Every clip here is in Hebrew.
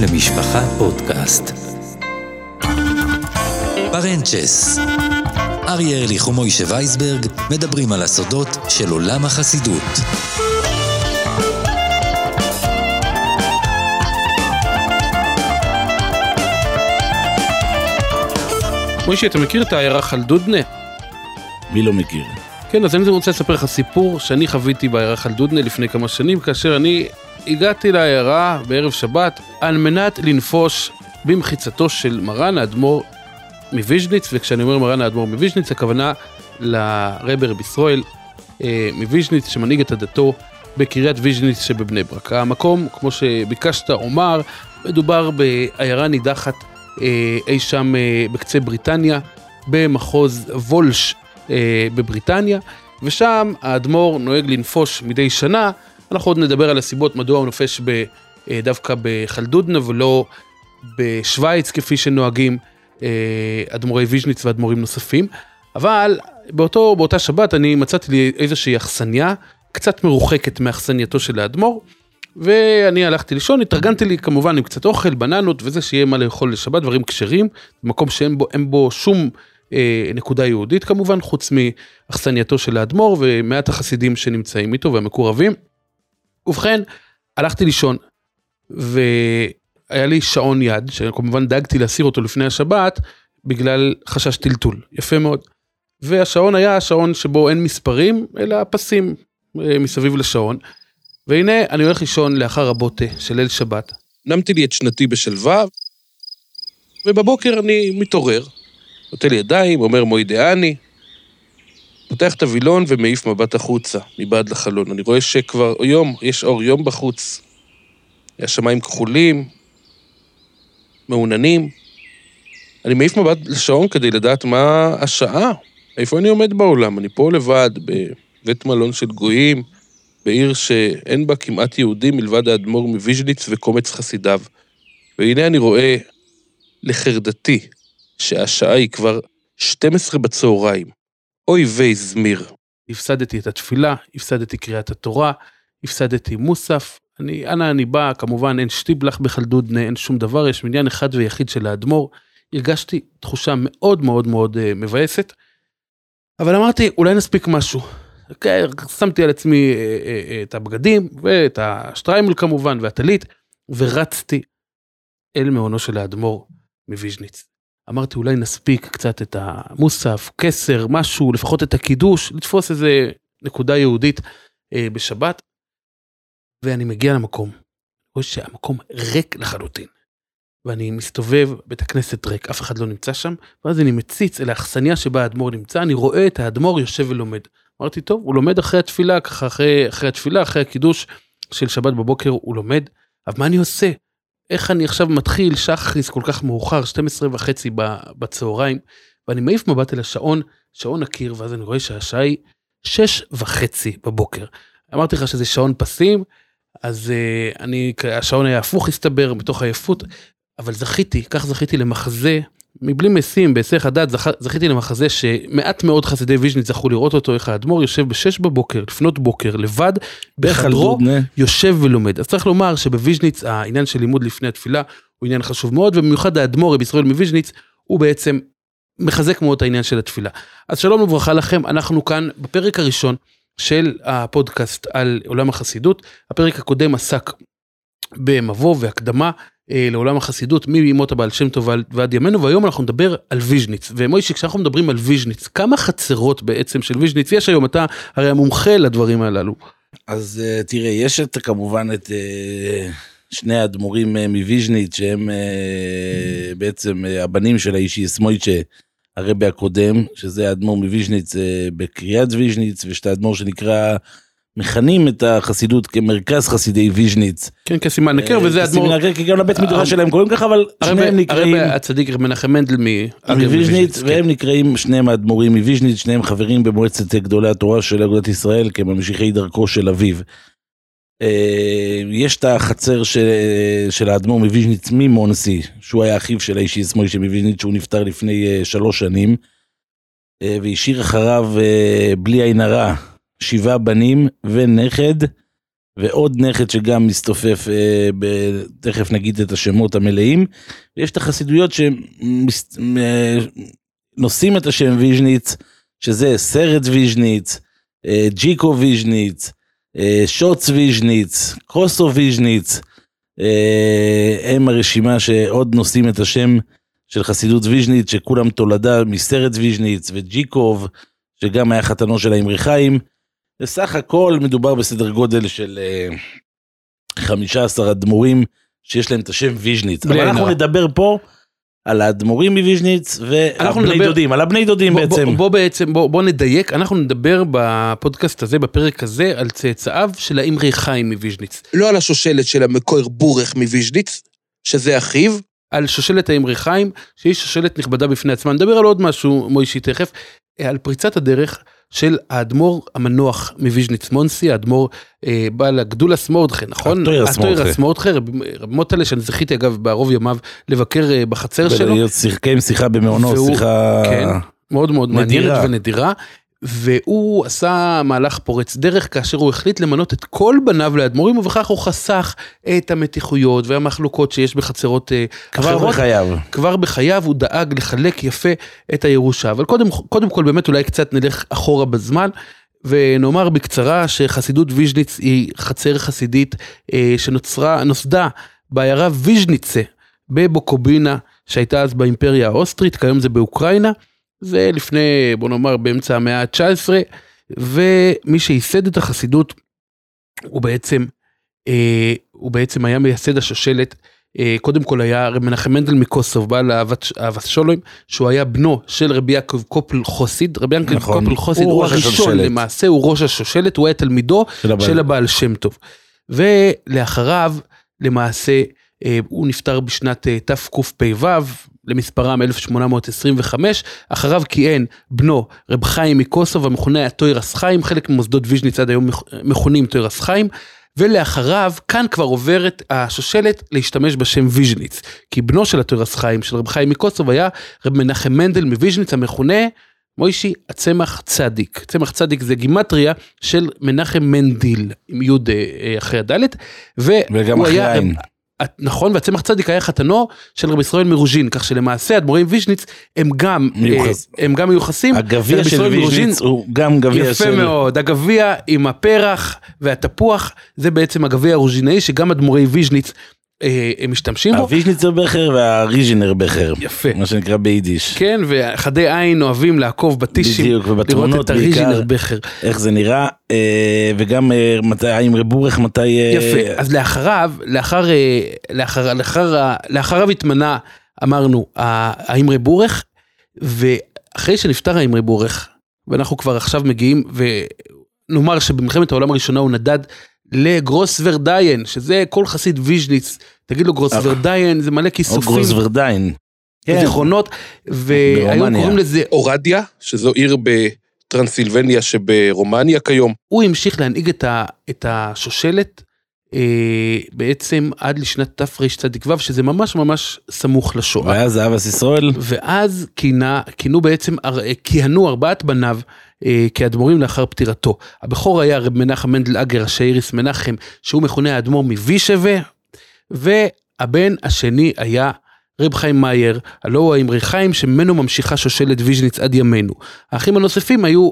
למשפחה פודקאסט. פרנצ'ס אריה ארליך ומוישה וייסברג מדברים על הסודות של עולם החסידות. מוישה, אתה מכיר את העיירה חלדודנה? מי לא מכיר? כן, אז אני רוצה לספר לך סיפור שאני חוויתי בעיירה חלדודנה לפני כמה שנים, כאשר אני הגעתי לעיירה בערב שבת על מנת לנפוש במחיצתו של מרן האדמו"ר מוויז'ניץ, וכשאני אומר מרן האדמו"ר מוויז'ניץ, הכוונה לרב רבי ישראל אה, מוויז'ניץ, שמנהיג את עדתו בקריית ויז'ניץ שבבני ברק. המקום, כמו שביקשת אומר, מדובר בעיירה נידחת אה, אי שם אה, בקצה בריטניה, במחוז וולש אה, בבריטניה, ושם האדמו"ר נוהג לנפוש מדי שנה, אנחנו עוד נדבר על הסיבות מדוע הוא נופש ב, אה, דווקא בחלדודנה ולא בשוויץ כפי שנוהגים אה, אדמו"רי ויז'ניץ ואדמו"רים נוספים, אבל באותו, באותה שבת אני מצאתי לי איזושהי אכסניה, קצת מרוחקת מאכסנייתו של האדמו"ר, ואני הלכתי לישון, התארגנתי לי כמובן עם קצת אוכל, בננות וזה, שיהיה מה לאכול לשבת, דברים כשרים, מקום שאין בו, בו שום אה, נקודה יהודית כמובן, חוץ מאכסנייתו של האדמו"ר ומעט החסידים שנמצאים איתו והמקורבים. ובכן, הלכתי לישון, והיה לי שעון יד, שכמובן דאגתי להסיר אותו לפני השבת, בגלל חשש טלטול, יפה מאוד. והשעון היה השעון שבו אין מספרים, אלא פסים אה, מסביב לשעון. והנה אני הולך לישון לאחר הבוטה של ליל שבת. נמתי לי את שנתי בשלווה, ובבוקר אני מתעורר, נוטל ידיים, אומר מוידעני, פותח את הווילון ומעיף מבט החוצה, מבעד לחלון. אני רואה שכבר יום, יש אור יום בחוץ, השמיים כחולים, מעוננים. אני מעיף מבט לשעון כדי לדעת מה השעה, איפה אני עומד בעולם. אני פה לבד, בבית מלון של גויים, בעיר שאין בה כמעט יהודים מלבד האדמו"ר מוויז'ניץ וקומץ חסידיו. והנה אני רואה לחרדתי שהשעה היא כבר 12 בצהריים. אוי ויי זמיר. הפסדתי את התפילה, הפסדתי קריאת התורה, הפסדתי מוסף. אני, אנה אני בא, כמובן אין שטיבלח בחלדודנה, אין שום דבר, יש מניין אחד ויחיד של האדמו"ר. הרגשתי תחושה מאוד מאוד מאוד uh, מבאסת. אבל אמרתי, אולי נספיק משהו. אוקיי, שמתי על עצמי uh, uh, את הבגדים ואת השטריימל כמובן והטלית, ורצתי אל מעונו של האדמו"ר מוויז'ניץ. אמרתי אולי נספיק קצת את המוסף, כסר, משהו, לפחות את הקידוש, לתפוס איזה נקודה יהודית אה, בשבת. ואני מגיע למקום, רואה שהמקום ריק לחלוטין. ואני מסתובב, בית הכנסת ריק, אף אחד לא נמצא שם, ואז אני מציץ אל האכסניה שבה האדמו"ר נמצא, אני רואה את האדמו"ר יושב ולומד. אמרתי, טוב, הוא לומד אחרי התפילה, ככה אחרי, אחרי התפילה, אחרי הקידוש של שבת בבוקר הוא לומד, אבל מה אני עושה? איך אני עכשיו מתחיל שחריס כל כך מאוחר, 12 וחצי בצהריים, ואני מעיף מבט אל השעון, שעון הקיר, ואז אני רואה שהשעה היא 6 וחצי בבוקר. אמרתי לך שזה שעון פסים, אז uh, אני, השעון היה הפוך הסתבר, מתוך עייפות, אבל זכיתי, כך זכיתי למחזה מבלי משים, בהיסח הדעת, זכיתי למחזה שמעט מאוד חסידי ויז'ניץ זכו לראות אותו, איך האדמו"ר יושב בשש בבוקר, לפנות בוקר, לבד, בחדרו, יושב ולומד. אז צריך לומר שבוויז'ניץ העניין של לימוד לפני התפילה הוא עניין חשוב מאוד, ובמיוחד האדמו"ר רבי ישראל מוויז'ניץ, הוא בעצם מחזק מאוד את העניין של התפילה. אז שלום וברכה לכם, אנחנו כאן בפרק הראשון של הפודקאסט על עולם החסידות. הפרק הקודם עסק במבוא והקדמה לעולם החסידות מימות הבעל שם טוב ועד ימינו והיום אנחנו נדבר על ויז'ניץ ומוישי כשאנחנו מדברים על ויז'ניץ כמה חצרות בעצם של ויז'ניץ יש היום אתה הרי המומחה לדברים הללו. אז uh, תראה יש את כמובן את uh, שני האדמו"רים מוויז'ניץ שהם בעצם הבנים של האישי סמויצ'ה הרבי הקודם שזה האדמו"ר מוויז'ניץ בקריאת ויז'ניץ ושתי האדמו"ר שנקרא. מכנים את החסידות כמרכז חסידי ויז'ניץ. כן, כסימן נקר, וזה אדמו"ר... כסימן נקר, כי גם לבית מדרש שלהם קוראים ככה, אבל שניהם נקראים... הרב הצדיק מנחם מנדל מוויז'ניץ, והם כן. נקראים שניהם האדמו"רים מוויז'ניץ, שניהם חברים במועצת גדולי התורה של אגודת ישראל, כממשיכי דרכו של אביו. אה, יש את החצר של האדמו"ר מוויז'ניץ ממונסי, שהוא היה אחיו של הישועות משה מוויז'ניץ, שהוא נפטר לפני אה, שלוש שנים, אה, והשאיר אחריו בלי עין הרע. שבעה בנים ונכד, ועוד נכד שגם מסתופף, אה, ב- תכף נגיד את השמות המלאים. ויש את החסידויות שנושאים את השם ויז'ניץ, שזה סרט ויז'ניץ, אה, ג'יקו ויז'ניץ, אה, שוץ ויז'ניץ, קרוסו ויז'ניץ. אה, הם הרשימה שעוד נושאים את השם של חסידות ויז'ניץ, שכולם תולדה מסרט ויז'ניץ וג'יקוב, שגם היה חתנו של האמרי חיים. בסך הכל מדובר בסדר גודל של אה, 15 אדמו"רים שיש להם את השם ויז'ניץ. אבל אנחנו. נדבר פה על האדמו"רים מוויז'ניץ אנחנו והבני נדבר- דודים, על הבני דודים בוא, בעצם. בוא, בוא בעצם, בוא, בוא נדייק, אנחנו נדבר בפודקאסט הזה, בפרק הזה, על צאצאיו של האמרי חיים מוויז'ניץ. לא על השושלת של המקור ברוך מוויז'ניץ, שזה אחיו, על שושלת האמרי חיים, שהיא שושלת נכבדה בפני עצמה. נדבר על עוד משהו, מוישי, תכף, אה, על פריצת הדרך של האדמו"ר המנוח מוויז'ניץ מונסי, האדמו"ר אה, בעל הגדולס מורדכי, נכון? הטוירס מורדכי, רב רב מוטלה, שאני זכיתי אגב בערוב ימיו לבקר אה, בחצר שלו. ולהיות שיחקי עם שיחה במעונו, והוא- שיחה... כן. מאוד מאוד נדירה. מעניינת ונדירה. והוא עשה מהלך פורץ דרך כאשר הוא החליט למנות את כל בניו לאדמו"רים ובכך הוא חסך את המתיחויות והמחלוקות שיש בחצרות אה, כבר אחרות. בחייו. כבר בחייו הוא דאג לחלק יפה את הירושה אבל קודם, קודם כל באמת אולי קצת נלך אחורה בזמן. ונאמר בקצרה שחסידות ויז'ניץ היא חצר חסידית אה, שנוצרה, נוסדה בעיירה ויז'ניצה בבוקובינה שהייתה אז באימפריה האוסטרית, כיום זה באוקראינה. זה לפני בוא נאמר באמצע המאה ה-19 ומי שייסד את החסידות הוא בעצם אה, הוא בעצם היה מייסד השושלת אה, קודם כל היה מנחם מנדל מקוסוב בעל אהבת שולוים שהוא היה בנו של רבי יעקב קופל חוסיד רבי יעקב נכון. קופל חוסיד הוא הוא ראש הראשון השושלת. למעשה הוא ראש השושלת הוא היה תלמידו של הבעל. של הבעל שם טוב. ולאחריו למעשה אה, הוא נפטר בשנת אה, תקפ"ו למספרם 1825 אחריו כיהן בנו רב חיים מקוסוב המכונה התורת חיים חלק ממוסדות ויז'ניץ עד היום מכ- מכונים תורת חיים. ולאחריו כאן כבר עוברת השושלת להשתמש בשם ויז'ניץ כי בנו של התורת חיים של רב חיים מקוסוב היה רב מנחם מנדל מוויז'ניץ המכונה מוישי הצמח צדיק צמח צדיק זה גימטריה של מנחם מענדיל עם י' אה, אחרי הדלת. וגם אחרי העין. נכון והצמח צדיק היה חתנו של רבי ישראל מרוז'ין כך שלמעשה אדמו"רים ויז'ניץ הם גם מיוחס- אה, הם גם מיוחסים. הגביע של ויז'ניץ הוא גם גביע יפה של... מאוד הגביע עם הפרח והתפוח זה בעצם הגביע הרוז'ינאי שגם אדמו"רי ויז'ניץ הם משתמשים בו. הוויז'ניצר בכר והריז'ינר בכר. יפה. מה שנקרא ביידיש. כן וחדי עין אוהבים לעקוב בטישים בדיוק, לראות ובתמונות את הריז'ינר בעיקר, בכר. איך זה נראה, אה, וגם אה, מתי, האם רבורך, מתי... אה, יפה, אז לאחריו, לאחר, אה, לאחר, לאחר, לאחריו התמנה, אמרנו, האמרי בורך, ואחרי שנפטר האמרי בורך, ואנחנו כבר עכשיו מגיעים, ונאמר שבמלחמת העולם הראשונה הוא נדד לגרוס ורדיין, שזה כל חסיד ויז'ניץ, תגיד לו גרוס אה. ורדיין, זה מלא או כיסופים, גרוס ורדיין. כן. זיכרונות, והיום. קוראים לזה, אורדיה, שזו עיר בטרנסילבניה שברומניה כיום. הוא המשיך להנהיג את, ה, את השושלת אה, בעצם עד לשנת תרצ"ו, שזה ממש ממש סמוך לשואה. והיה זהב אסיסרואל. ואז כינה, כינו בעצם, אר- כיהנו ארבעת בניו אה, כאדמו"רים לאחר פטירתו. הבכור היה רב מנחם מנדל אגר, ראשי איריס מנחם, שהוא מכונה האדמו"ר מווישווא, והבן השני היה רב חיים מאיר, הלא הוא האמרי חיים שממנו ממשיכה שושלת ויז'ניץ עד ימינו. האחים הנוספים היו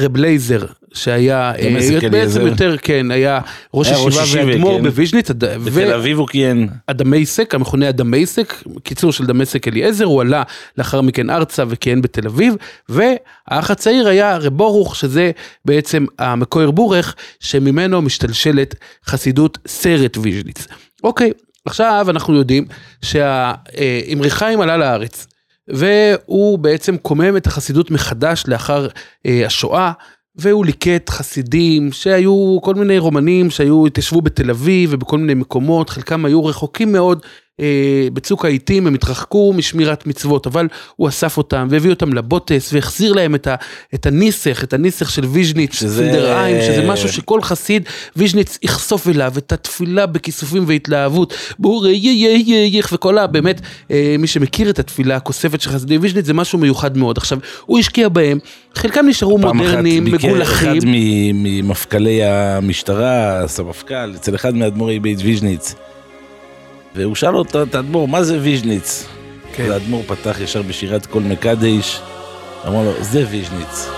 רב לייזר, שהיה אה, בעצם. יותר, כן, היה ראש ישיבה ואדמו"ר כן. בוויז'ניץ, בתל אביב הוא כיהן. הדמשק, המכונה הדמשק, קיצור של דמשק אליעזר, הוא עלה לאחר מכן ארצה וכיהן בתל אביב, והאח הצעיר היה רב בורוך, שזה בעצם המקויר בורך, שממנו משתלשלת חסידות סרט ויז'ניץ. אוקיי, עכשיו אנחנו יודעים שהאמרי חיים עלה לארץ. והוא בעצם קומם את החסידות מחדש לאחר אה, השואה, והוא ליקט חסידים שהיו כל מיני רומנים שהיו, התיישבו בתל אביב ובכל מיני מקומות, חלקם היו רחוקים מאוד אה, בצוק העיתים הם התרחקו משמירת מצוות, אבל הוא אסף אותם והביא אותם לבוטס והחזיר להם את, ה, את הניסח, את הניסח של ויז'ניץ, שזה- סינדרהיים, שזה משהו שכל חסיד, ויז'ניץ יחשוף אליו את התפילה בכיסופים והתלהבות, בורא יה יה יה ייך וכל ה... באמת, אה, מי שמכיר את התפילה הכוספת של חסידי ויז'ניץ זה משהו מיוחד מאוד. עכשיו, הוא השקיע בהם, חלקם נשארו פעם אחת מודרניים, ביקר מגולחים. אחד ממפכ"לי המשטרה, הסמפכ"ל, אצל אחד מאדמו"רי בית ויז'ניץ. והוא שאל אותו, את האדמו"ר, מה זה ויז'ניץ? כן. והאדמו"ר פתח ישר בשירת כל מקדש, אמר לו, זה ויז'ניץ.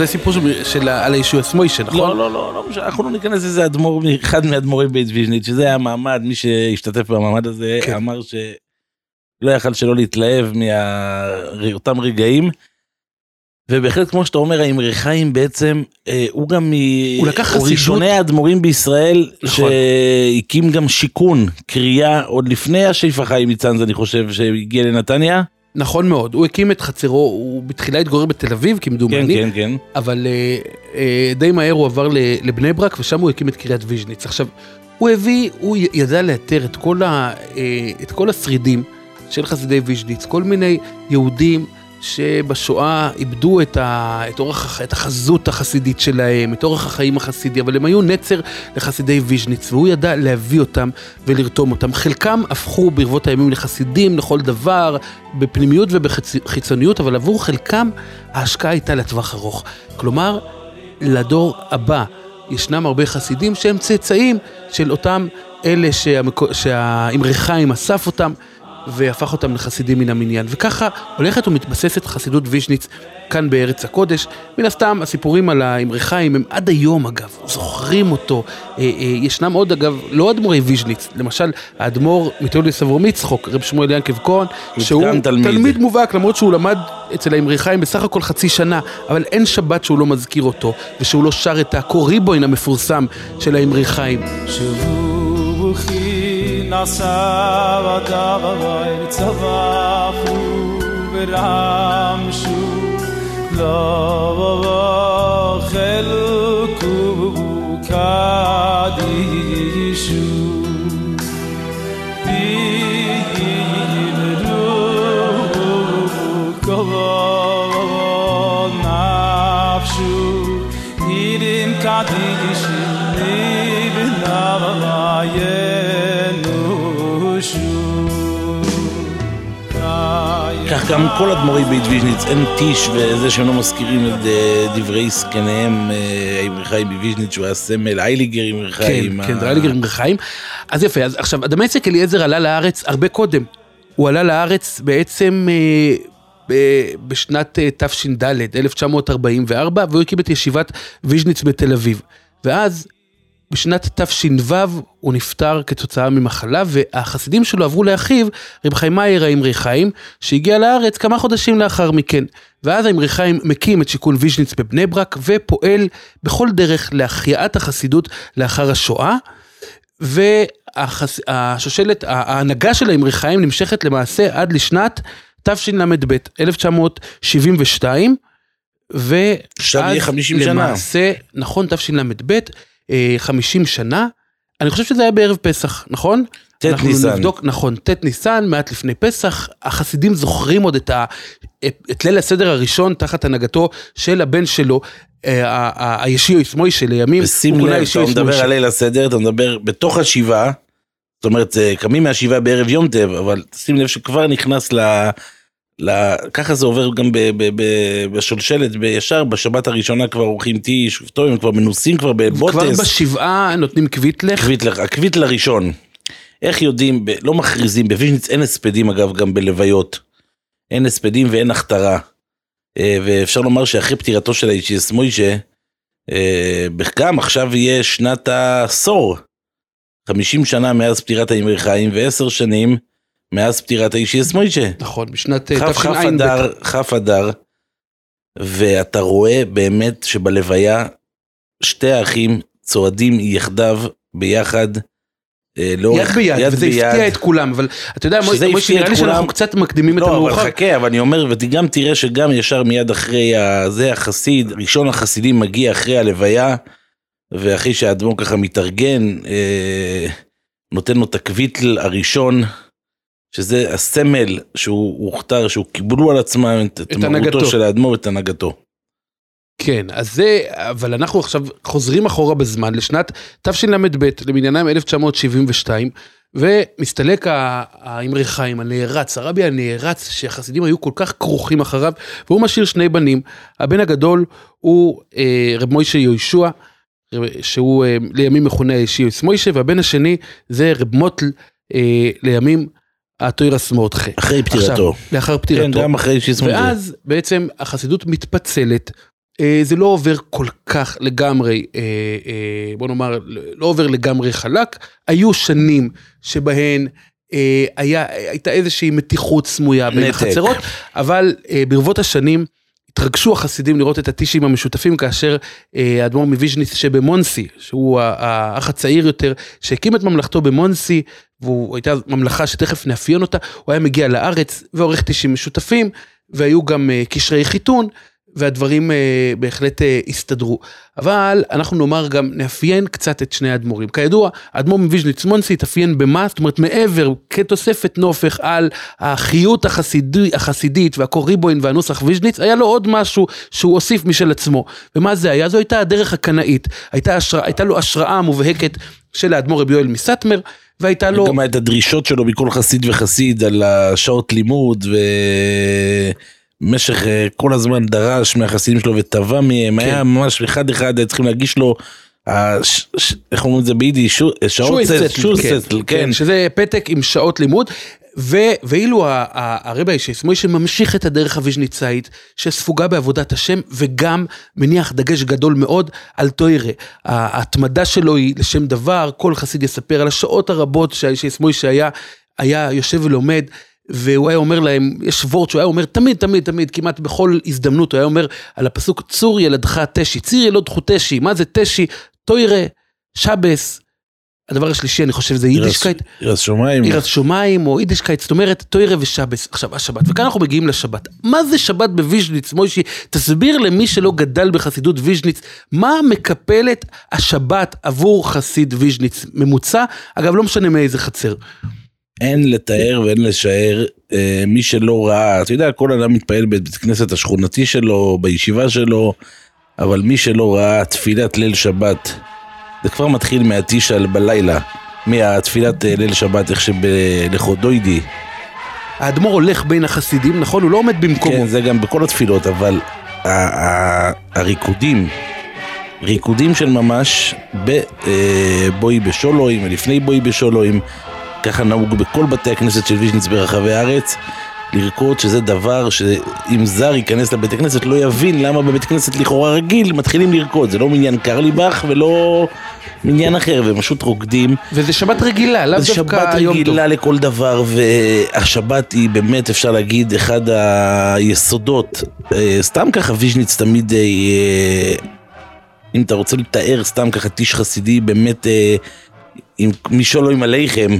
זה סיפור של, על הישוע סמוישה, נכון? לא, לא, לא, לא אנחנו לא ניכנס לזה אדמו"ר, אחד מאדמו"רי בית ויז'ניץ, שזה היה המעמד, מי שהשתתף במעמד הזה, כן. אמר שלא יכל שלא להתלהב מאותם רגעים. ובהחלט, כמו שאתה אומר, האמרי חיים בעצם, אה, הוא גם מ... הוא לקח הוא חסידות- ראשוני האדמו"רים בישראל, נכון. שהקים גם שיכון, קריאה, עוד לפני השאיפה חיים מצאנז, אני חושב, שהגיע לנתניה. נכון מאוד, הוא הקים את חצרו, הוא בתחילה התגורר בתל אביב כן, כמדומני, כן, כן. אבל אה, אה, די מהר הוא עבר לבני ברק ושם הוא הקים את קריית ויז'ניץ. עכשיו, הוא הביא, הוא ידע לאתר את כל, ה, אה, את כל השרידים של חסידי ויז'ניץ, כל מיני יהודים שבשואה איבדו את, ה, את, אורח, הח- את החזות החסידית שלהם, את אורח החיים החסידי, אבל הם היו נצר לחסידי ויז'ניץ, והוא ידע להביא אותם ולרתום אותם. חלקם הפכו ברבות הימים לחסידים לכל דבר, בפנימיות ובחיצוניות, אבל עבור חלקם ההשקעה הייתה לטווח ארוך. כלומר, לדור הבא ישנם הרבה חסידים שהם צאצאים של אותם אלה שהמקו... שהאמרי חיים אסף אותם והפך אותם לחסידים מן המניין. וככה הולכת ומתבססת חסידות ויז'ניץ כאן בארץ הקודש. מן הסתם הסיפורים על האמרי חיים הם עד היום אגב, זוכרים אותו. אה, אה, ישנם עוד אגב, לא אדמו"רי ויז'ניץ, למשל האדמו"ר מתיאודוס סברומי יצחוק, רב שמואל ינקב כהן, שהוא תלמיד. תלמיד מובהק למרות שהוא למד אצל האמרי חיים בסך הכל חצי שנה, אבל אין שבת שהוא לא מזכיר אותו ושהוא לא שר את הקוריבוין המפורסם של האמרי חיים. שבו בכי נעשה ודבר צבחו ורמשו לא חלקו קדישו וימרו כך גם כל אדמו"רי בית ויז'ניץ, אין טיש וזה שהם לא מזכירים את אה, דברי זקניהם, אה, האמרי חיים מוויז'ניץ, שהוא היה סמל, הייליגער אמרי כן. כן, ה- דער הייליגער אמרי חיים. אז יפה, אז עכשיו, הדמשק אליעזר עלה לארץ הרבה קודם. הוא עלה לארץ בעצם אה, בשנת אה, תש"ד, 1944, והוא הקים את ישיבת ויז'ניץ בתל אביב. ואז בשנת תש"ו הוא נפטר כתוצאה ממחלה, והחסידים שלו עברו לאחיו, רב חיים מאיר האמרי חיים, שהגיע לארץ כמה חודשים לאחר מכן. ואז האמרי חיים מקים את שיכון ויז'ניץ בבני ברק, ופועל בכל דרך להחייאת החסידות לאחר השואה. והשושלת, ההנהגה של האמרי חיים נמשכת למעשה עד לשנת תשל"ב, 1972. עכשיו ואז 50 שנה. למעשה, נכון, תשל"ב, 50 שנה. אני חושב שזה היה בערב פסח, נכון? ט' ניסן. נבדוק, נכון, ט' ניסן, מעט לפני פסח. החסידים זוכרים עוד את, ה, את, ליל הסדר הראשון תחת הנהגתו של הבן שלו, אה, ה- ה- הישיו מוישה לימים. ושים לב, אתה מדבר. על ליל הסדר, אתה מדבר בתוך השבעה, זאת אומרת, אה, קמים מהשבעה בערב יום טב, אבל שים לב שכבר נכנס ל... ככה זה עובר גם ב, ב, ב, בשולשלת, בישר, בשבת הראשונה כבר עורכים טיש, טוב, הם כבר מנוסים כבר כבר בבוטס. בשבעה נותנים קוויטלך. הקוויטל, הקוויטל הראשון. איך יודעים, ב, לא מכריזים, בוויז'ניץ אין הספדים אגב גם בלוויות. אין הספדים ואין הכתרה. אה, ואפשר לומר שאחרי פטירתו של האישיס מוישה, אה, גם עכשיו יהיה שנת העשור. 50 שנה מאז פטירת האמרי חיים ועשר שנים מאז פטירת האישיס מוישה. נכון, בשנת אה, תשע"ב. כ' אדר, ואתה רואה באמת שבלוויה שתי האחים צועדים יחדיו ביחד. אה, לאורך- יד ביד, וזה הפתיע את כולם, אבל אתה יודע, מוישה, נראה לי שאנחנו כולם. קצת מקדימים את לא, אבל המאוחר. חכה, אבל אני אומר, וגם תראה שגם ישר מיד אחרי זה החסיד, ראשון החסידים מגיע אחרי הלוויה, ואחרי שהאדמו"ר ככה מתארגן, אה, נותן לו את הקוויטל הראשון, שזה הסמל שהוא הוכתר, שהוא קיבלו על עצמם את, את. מרותו של האדמו"ר ואת הנהגתו. כן, אז זה, אבל אנחנו עכשיו חוזרים אחורה בזמן לשנת תשל"ב, למניינם 1972, ומסתלק האמרי חיים, הנערץ, הרבי הנערץ, שהחסידים היו כל כך כרוכים אחריו, והוא משאיר שני בנים. הבן הגדול הוא אה, רב מוישה יהושע, רב- שהוא אה, לימים מכונה שיוס מוישה, והבן השני זה רב מוטל, אה, לימים התוירס מורדכי. אחרי פטירתו. לאחר כן, פטירתו. גם אחרי שיסמו ואז בעצם החסידות מתפצלת. אה, זה לא עובר כל כך לגמרי, אה, אה, בוא נאמר, לא עובר לגמרי חלק. היו שנים שבהן היה, הייתה איזושהי מתיחות סמויה בין. החצרות, אבל ברבות השנים התרגשו החסידים לראות את הטישים המשותפים כאשר אה, האדמו"ר מוויז'ניץ שבמונסי, שהוא האח הצעיר יותר, שהקים את ממלכתו במונסי, והוא הייתה ממלכה שתכף נאפיין אותה, הוא היה מגיע לארץ ועורך טישים משותפים, והיו גם אה, קשרי חיתון, והדברים אה, בהחלט אה, הסתדרו. אבל אנחנו נאמר גם, נאפיין קצת את שני האדמו"רים. כידוע, האדמו"ר מוויז'ניץ מונסי התאפיין במה? זאת אומרת, מעבר, כתוספת נופך על החיות החסידי, החסידית והקוריבוין והנוסח ויז'ניץ, היה לו עוד משהו שהוא הוסיף משל עצמו. ומה זה היה? זו הייתה הדרך הקנאית. הייתה, השראה, הייתה לו השראה מובהקת של האדמו"ר רבי יואל מסטמר, והייתה לו... גם את הדרישות שלו מכל חסיד וחסיד על השעות לימוד ובמשך אה, כל הזמן דרש מהחסידים שלו ותבע מהם, היה ממש אחד אחד היה צריכים להגיש לו, הש- ש- איך אומרים את זה ביידיש, שו- שעות שוסטל, סט, שוסטל, כן. שזה פתק עם שעות לימוד. ו, ואילו הרבי הישס מוישה ממשיך את הדרך הוויז'ניצאית שספוגה בעבודת השם וגם מניח דגש גדול מאוד על טוירה. ההתמדה שלו היא לשם דבר, כל חסיד יספר על השעות הרבות שהישס מוישה היה, היה יושב ולומד. והוא היה אומר להם, יש וורט שהוא היה אומר תמיד, תמיד, תמיד, כמעט בכל הזדמנות, הוא היה אומר על הפסוק צור ילדך תשי, צור ילדך תשי, מה זה תשי? תורה, שבת. הדבר השלישי, אני חושב, זה יידישקייט, יראת שמיים, יראת שמיים או יידישקייט, זאת אומרת, תורה ושבת. עכשיו, השבת, וכאן אנחנו מגיעים לשבת. מה זה שבת בוויז'ניץ, מוישי? תסביר למי שלא גדל בחסידות ויז'ניץ, מה מקפלת השבת עבור חסיד ויז'ניץ ממוצע? אגב, לא משנה מאיזה חצר. אין לתאר ואין לשער, אה, מי שלא ראה, אתה יודע, כל אדם מתפעל בבית הכנסת השכונתי שלו, בישיבה שלו, אבל מי שלא ראה תפילת ליל שבת, זה כבר מתחיל מהטישה בלילה, מהתפילת אה, ליל שבת, איך שבלכודוידי, האדמו"ר הולך בין החסידים, נכון? הוא לא עומד במקומו. כן, זה גם בכל התפילות, אבל הריקודים, ריקודים של ממש בבואי בשולואים ולפני בואי בשולואים, ככה נהוג בכל בתי הכנסת של ויז'ניץ ברחבי הארץ, לרקוד שזה דבר שאם זר ייכנס לבית הכנסת לא יבין למה בבית כנסת לכאורה רגיל מתחילים לרקוד, זה לא מניין קרליבך ולא מניין אחר, והם פשוט רוקדים. וזה שבת רגילה, לאו זה דווקא שבת יום טוב. רגילה לכל דבר, והשבת היא באמת, אפשר להגיד, אחד היסודות. אה, סתם ככה ויז'ניץ תמיד, אה, אם אתה רוצה לתאר סתם ככה טיש חסידי, באמת, אה, עם משולם עליכם,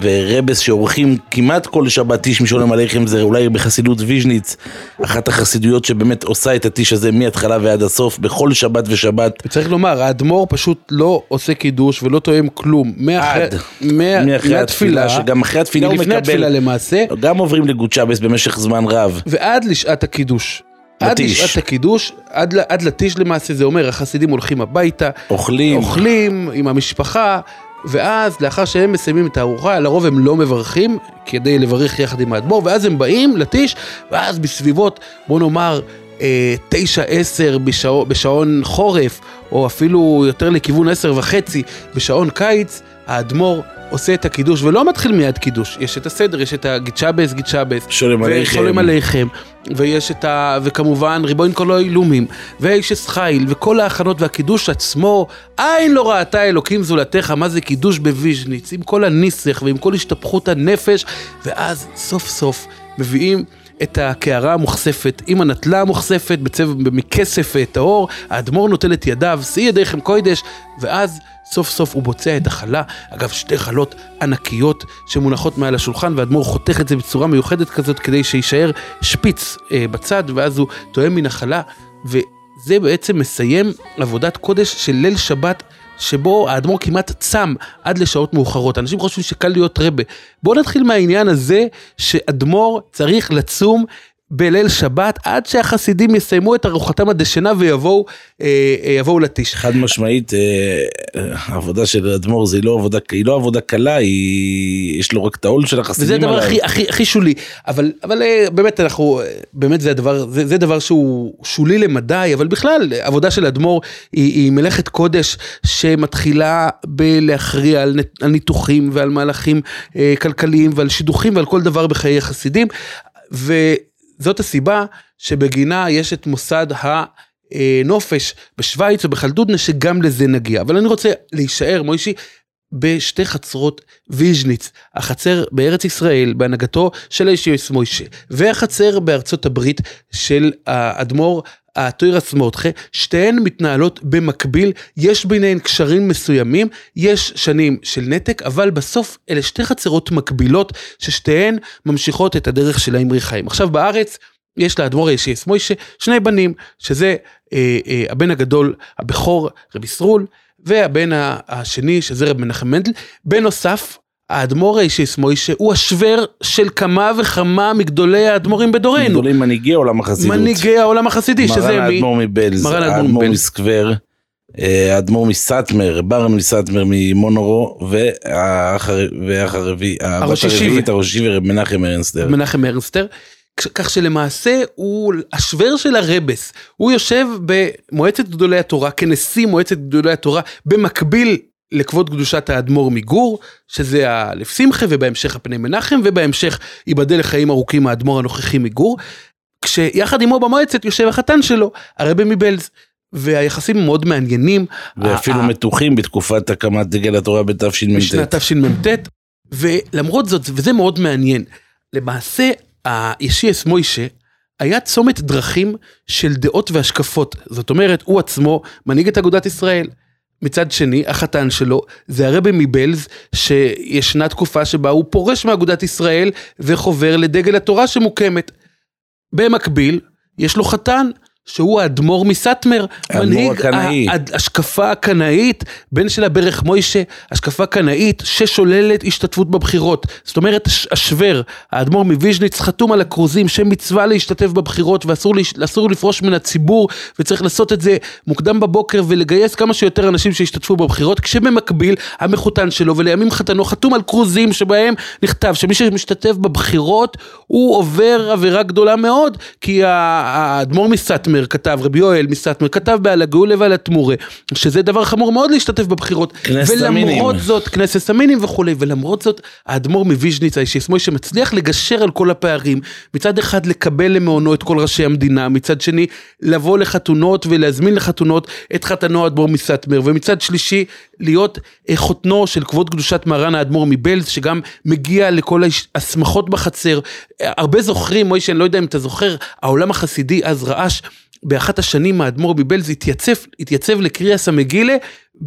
ורבס שעורכים כמעט כל שבת טיש משולם עליכם, זה אולי בחסידות ויז'ניץ, אחת החסידויות שבאמת עושה את הטיש הזה מההתחלה ועד הסוף, בכל שבת ושבת. וצריך לומר, האדמו"ר פשוט לא עושה קידוש ולא תואם כלום. עד. מאחרי התפילה, שגם אחרי התפילה הוא גם לפני התפילה מקבל, למעשה, גם עוברים לגוד שבס במשך זמן רב. ועד לשעת הקידוש. עד. לשעת הקידוש, עד, עד לטיש למעשה, זה אומר, החסידים הולכים הביתה, אוכלים. אוכלים עם המשפחה, ואז לאחר שהם מסיימים את הארוחה, לרוב הם לא מברכים, כדי לברך יחד עם האדמו"ר, ואז הם באים לטיש, ואז בסביבות, בוא נאמר, אה, תשע עשר בשעון, חורף, או אפילו יותר לכיוון עשר וחצי בשעון קיץ, האדמו"ר עושה את הקידוש, ולא מתחיל מיד קידוש, יש את הסדר, יש את הגיצ'אבס, גיצ'אבס, שולם עליכם. ושולם עליכם, ויש את ה... וכמובן ריבוין כל האילומים, ויש את חיל, וכל ההכנות והקידוש עצמו, עין לא ראתה אלוקים זולתך, מה זה קידוש בוויז'ניץ, עם כל הניסח ועם כל השתפכות הנפש, ואז סוף סוף מביאים את הקערה המוכספת עם הנטלה המוכספת בצבע, מכסף טהור, האדמו"ר נוטל את ידיו, שאי ידיכם קוידש, ואז סוף סוף הוא בוצע את החלה, אגב שתי חלות ענקיות שמונחות מעל השולחן והאדמו"ר חותך את זה בצורה מיוחדת כזאת כדי שיישאר שפיץ אה, בצד ואז הוא טועם מן החלה. וזה בעצם מסיים עבודת קודש של ליל שבת שבו האדמו"ר כמעט צם עד לשעות מאוחרות. אנשים חושבים שקל להיות רבה. בואו נתחיל מהעניין הזה שאדמו"ר צריך לצום בליל שבת עד שהחסידים יסיימו את ארוחתם הדשנה ויבואו אה, אה, יבואו לטיש. חד משמעית, אה, העבודה של אדמו"ר זה לא עבודה, היא לא עבודה קלה, היא, יש לו רק את העול של החסידים וזה הדבר. הכי, הכי, הכי שולי, אבל, אבל אה, באמת אנחנו, אה, באמת זה הדבר, זה, זה דבר שהוא שולי למדי, אבל בכלל עבודה של אדמו"ר היא, היא מלאכת קודש שמתחילה בלהכריע על, על ניתוחים ועל מהלכים אה, כלכליים ועל שידוכים ועל כל דבר בחיי חסידים, וזאת הסיבה שבגינה יש את מוסד ה... אה, נופש בשוויץ ובחלדודנה שגם לזה נגיע. אבל אני רוצה להישאר מוישי בשתי חצרות ויז'ניץ, החצר בארץ ישראל בהנהגתו של האישיוס מוישה, והחצר בארצות הברית של האדמו"ר הטוירס מורדכה, שתיהן מתנהלות במקביל, יש ביניהן קשרים מסוימים, יש שנים של נתק, אבל בסוף אלה שתי חצרות מקבילות, ששתיהן ממשיכות את הדרך של האמרי חיים. עכשיו בארץ, יש לאדמו"ר האישיוס מוישה שני בנים, שזה אה, אה, הבן הגדול, הבכור, רבי סרול, והבן השני, שזה רב מנחם מנדל. בנוסף, האדמו"ר האישיס מוישה הוא השוור של כמה וכמה מגדולי האדמו"רים בדורנו. גדולים מנהיגי עולם החסידות. מנהיגי העולם החסידי, שזה מרן מי? האדמו"ר מבלז, מרן האדמו"ר האדמו"ר מבלז. מסקוור, אה, האדמו"ר מסאטמר, ברן מסאטמר ממונורו, והאח הר- והאח הרביעי, הראש. הרביעית, הראש ישיבה, רב מנחם ארנסטר. מנחם ארנסטר. כך שלמעשה הוא השוור של הרבס, הוא יושב במועצת גדולי התורה כנשיא מועצת גדולי התורה במקביל לכבוד קדושת האדמו"ר מגור, שזה האלף שמחה ובהמשך הפני מנחם ובהמשך ייבדל לחיים ארוכים האדמו"ר הנוכחי מגור, כשיחד עמו במועצת יושב החתן שלו, הרבי מבלז. והיחסים מאוד מעניינים. ואפילו מתוחים בתקופת הקמת דגל התורה בתשמ"ט. בשנת תשמ"ט, ולמרות זאת, וזה מאוד מעניין, למעשה הישיאס מוישה היה צומת דרכים של דעות והשקפות, זאת אומרת, הוא עצמו מנהיג את אגודת ישראל. מצד שני, החתן שלו זה הרבי מבלז, שישנה תקופה שבה הוא פורש מאגודת ישראל וחובר לדגל התורה שמוקמת. במקביל, יש לו חתן שהוא האדמו"ר מסאטמר, האדמו"ר מנהיג הקנאי. ה- השקפה הקנאית, בן של הברך מוישה, השקפה קנאית ששוללת השתתפות בבחירות. זאת אומרת, הש- השוור, האדמו"ר מוויז'ניץ חתום על הכרוזים שמצווה להשתתף בבחירות ואסור להש- לפרוש מן הציבור וצריך לעשות את זה מוקדם בבוקר ולגייס כמה שיותר אנשים שישתתפו בבחירות, כשבמקביל המחותן שלו ולימים חתנו חתום על כרוזים שבהם נכתב שמי שמשתתף בבחירות הוא עובר עבירה גדולה מאוד, כי האדמו"ר מסאטמר כתב, רבי יואל מסאטמר כתב בעל הגאולה ועל התמורה, שזה דבר חמור מאוד להשתתף בבחירות. כנסת המינים. ולמרות זאת, כנסת המינים וכולי, ולמרות זאת, האדמו"ר מוויז'ניץ, האישיס מוישה, מצליח לגשר על כל הפערים. מצד אחד לקבל למעונו את כל ראשי המדינה, מצד שני לבוא לחתונות ולהזמין לחתונות את חתנו האדמו"ר מסאטמר, ומצד שלישי להיות אה, חותנו של כבוד קדושת מרן האדמו"ר מבלז, שגם מגיע לכל השמחות בחצר. אה, הרבה זוכרים, מוישה, אני לא יודע אם אתה זוכר, העולם החסידי אז רעש. באחת השנים האדמו"ר מבלז התייצב, התייצב לקריאס המגילה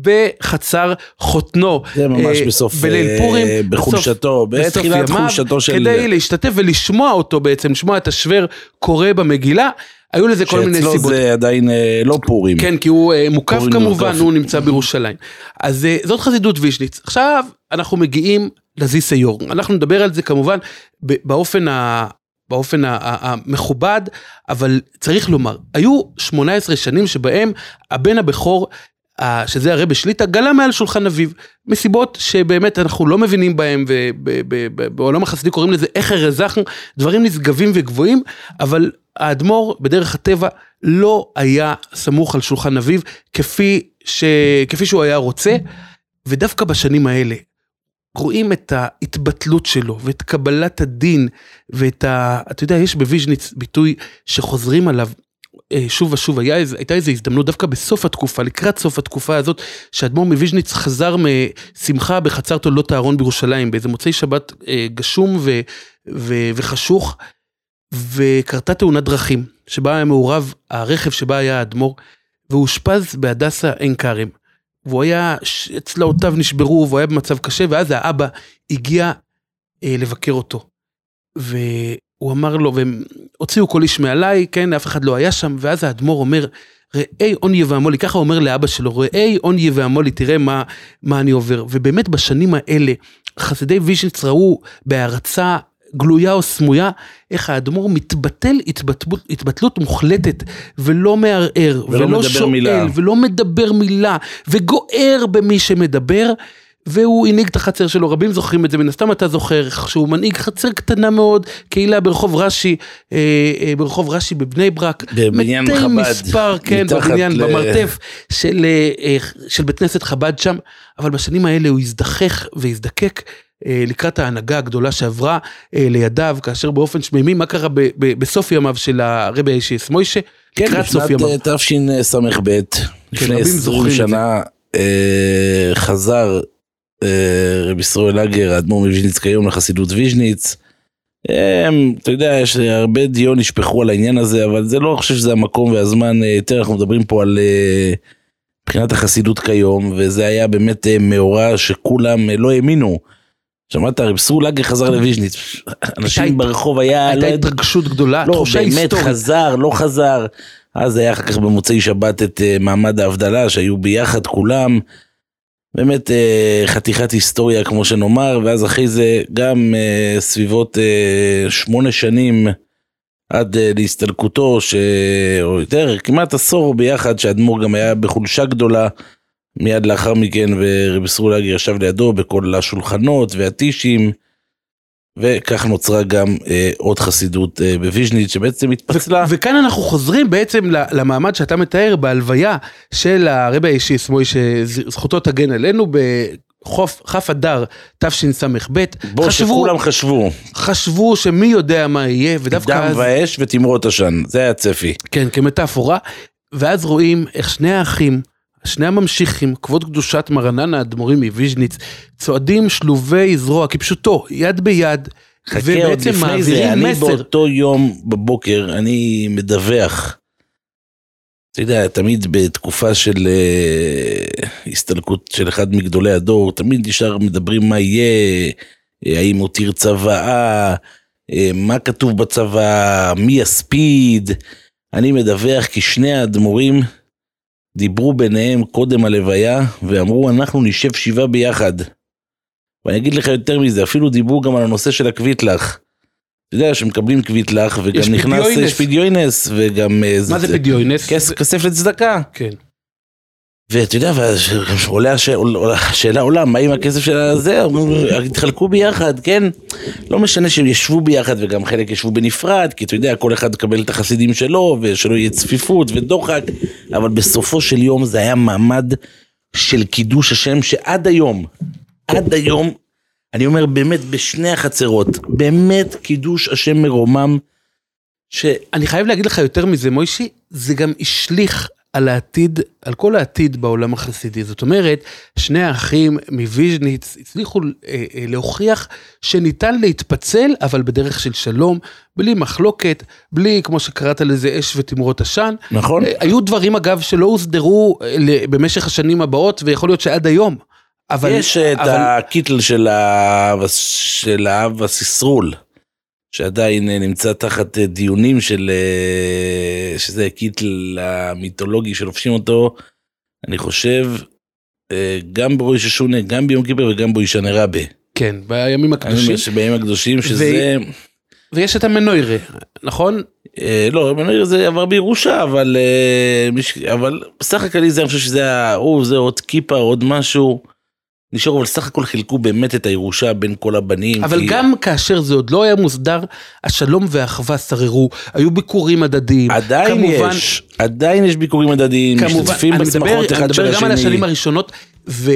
בחצר חותנו. זה ממש אה, בסוף, בליל אה, פורים. בחולשתו, בתחילת חולשתו של- כדי להשתתף ולשמוע אותו בעצם, לשמוע את השוור קורא במגילה. היו לזה כל מיני שאצלו סיבות. זה עדיין אה, לא פורים. כן, כי הוא אה, מוקף כמובן, מוקף. הוא נמצא בירושלים. אז אה, זאת חסידות וישניץ. עכשיו אנחנו מגיעים לזיסיור. אנחנו נדבר על זה כמובן באופן. באופן המכובד, אבל צריך לומר, היו 18 שנים שבהם הבן הבכור, שזה הרבי שליטה, גלה מעל שולחן אביו, מסיבות שבאמת אנחנו לא מבינים בהם, ובעולם החסידי קוראים לזה איך הרזחנו, דברים נשגבים וגבוהים, אבל האדמו"ר בדרך הטבע לא היה סמוך על שולחן אביו כפי, ש... כפי שהוא היה רוצה, ודווקא בשנים האלה רואים את ההתבטלות שלו ואת קבלת הדין ואת ה... אתה יודע, יש בוויז'ניץ ביטוי שחוזרים עליו אה, שוב ושוב, היה, הייתה איזו הזדמנות דווקא בסוף התקופה, לקראת סוף התקופה הזאת, שאדמו"ר מוויז'ניץ חזר משמחה בחצר תולדות אהרון בירושלים, באיזה מוצאי שבת אה, גשום ו, ו, וחשוך, וקרתה תאונת דרכים, שבה היה מעורב הרכב שבה היה האדמו"ר, והוא אושפז בהדסה עין כרם. והוא היה, צלעותיו נשברו, והוא היה במצב קשה, ואז האבא הגיע אה, לבקר אותו. והוא אמר לו, והם הוציאו כל איש מעליי, כן, אף אחד לא היה שם, ואז האדמו"ר אומר, ראי עוני ועמולי, ככה אומר לאבא שלו, ראי עוני ועמולי, תראה מה, מה אני עובר. ובאמת בשנים האלה, חסידי ויז'ניץ ראו בהערצה גלויה או סמויה, איך האדמו"ר מתבטל התבטלות, התבטלות מוחלטת, ולא מערער, ולא ולא שואל, מילה. ולא מדבר מילה, וגוער במי שמדבר. והוא הנהיג את החצר שלו, רבים זוכרים את זה, מן הסתם אתה זוכר, שהוא מנהיג חצר קטנה מאוד, קהילה ברחוב רש"י, אה, אה, ברחוב רש"י בבני ברק. בבניין חב"ד, מספר, כן, בבניין, ל- במרתף של, אה, אה, של בית כנסת חב"ד שם, אבל בשנים האלה הוא הזדחך והזדקק. אה, לקראת ההנהגה הגדולה שעברה אה, לידיו, כאשר באופן שמימי, מה קרה ב- ב- בסוף ימיו של הרבי האישיס מוישה? כן, לקראת סוף בשנת ימיו. אה, תשס"ב, לפני רבים 20 זוכרים את שנה, חזר רבי ישראל אגר, האדמו"ר מוויז'ניץ כיום לחסידות ויז'ניץ. אה, אתה יודע, יש הרבה דיו נשפכו על העניין הזה, אבל זה לא, אני חושב שזה המקום והזמן, יותר אנחנו מדברים פה על מבחינת החסידות כיום, וזה היה באמת מאורע שכולם לא האמינו. שמעת, ישראל אגר חזר לוויז'ניץ, אנשים הייתה- ברחוב היה, הייתה לא יודע- התרגשות גדולה, לא, תחושה באמת היסטורית. חזר, לא חזר. אז היה אחר כך במוצאי שבת את אה, מעמד ההבדלה, שהיו ביחד כולם. באמת אה, חתיכת היסטוריה, כמו שנאמר, ואז אחרי זה גם אה, סביבות שמונה שנים עד להסתלקותו, ש... או יותר, כמעט עשור ביחד, שהאדמו"ר גם היה בחולשה גדולה. מיד לאחר מכן, ורבי סרולגי ישב לידו בכל השולחנות והטישים. וכך נוצרה גם אה, עוד חסידות אה, בוויז'ניץ שבעצם התפצלה. וכאן אנחנו חוזרים בעצם למעמד שאתה מתאר בהלוויה של הרבי הישועות משה זכותו תגן עלינו בחוף כ' אדר תשס"ב. בו שכולם חשבו, חשבו שמי יודע מה יהיה ודווקא אז דם, ואש ותמרות עשן, זה היה הצפי. כן כמטאפורה, ואז רואים איך שני האחים, שני הממשיכים, כבוד קדושת מרנן האדמו"רים מוויז'ניץ, צועדים שלובי זרוע כפשוטו, יד ביד, חכה עוד ובעצם לפני זה, מעבירים אני מסר. באותו יום בבוקר, אני מדווח. אתה יודע, תמיד בתקופה של אה, הסתלקות של אחד מגדולי הדור, תמיד ישר מדברים מה יהיה, אה, האם הותיר צוואה, אה, מה כתוב בצוואה, מי יספיד. אני מדווח כי שני האדמו"רים דיברו ביניהם קודם הלוויה, ואמרו אנחנו נשב שבעה ביחד. ואני אגיד לך יותר מזה, אפילו דיברו גם על הנושא של הקוויטלח. אתה יודע שמקבלים קוויטלח וגם נכנס. יש פדיונס וגם אה, מה זה פדיונס? כסף, כסף לצדקה. כן. ואתה יודע, השאלה עולה, מה עם הכסף של הזה? התחלקו ביחד, כן? לא משנה שהם ישבו ביחד וגם חלק ישבו בנפרד, כי אתה יודע, כל אחד יקבל את החסידים שלו, ושלא יהיה צפיפות ודוחק, אבל בסופו של יום זה היה מעמד של קידוש השם שעד היום, עד היום, אני אומר באמת בשני החצרות, באמת קידוש השם מרומם, ש... אני חייב להגיד לך יותר מזה, מוישי, זה גם השליך על העתיד, על כל העתיד בעולם החסידי. זאת אומרת, שני האחים מוויז'ניץ הצליחו אה, אה, להוכיח שניתן להתפצל, אבל בדרך של שלום, בלי מחלוקת, בלי, כמו שקראת לזה, אש ותמרות עשן. נכון? אה, היו דברים, אגב, שלא הוסדרו אה, במשך השנים הבאות, ויכול להיות שעד היום. אבל, יש את אבל, הקיטל של האב של האב הסיסרול, שעדיין אה, נמצא תחת אה, דיונים של, אה, שזה הקיטל המיתולוגי שלובשים אותו, אני חושב, גם בראש השונה, גם ביום כיפר וגם באישנה רבה. כן, בימים הקדושים. אומר שבימים הקדושים שזה, ויש את המנוירה, נכון? אה, לא, מנהל זה עבר בירושה, אבל, אה, מיש- אבל בסך הכללי זה, אני חושב שזה, ה- הוא, זה עוד כיפה, עוד משהו. נשארו, אבל סך הכל חילקו באמת את הירושה בין כל הבנים. אבל כי גם כאשר זה עוד לא היה מוסדר, השלום והאחווה שררו, היו ביקורים הדדיים. עדיין כמובן- יש, עדיין יש ביקורים הדדיים, כמובן, משתתפים אני בשמחות אני אחד של מדבר גם על השני. השנים הראשונות, ו,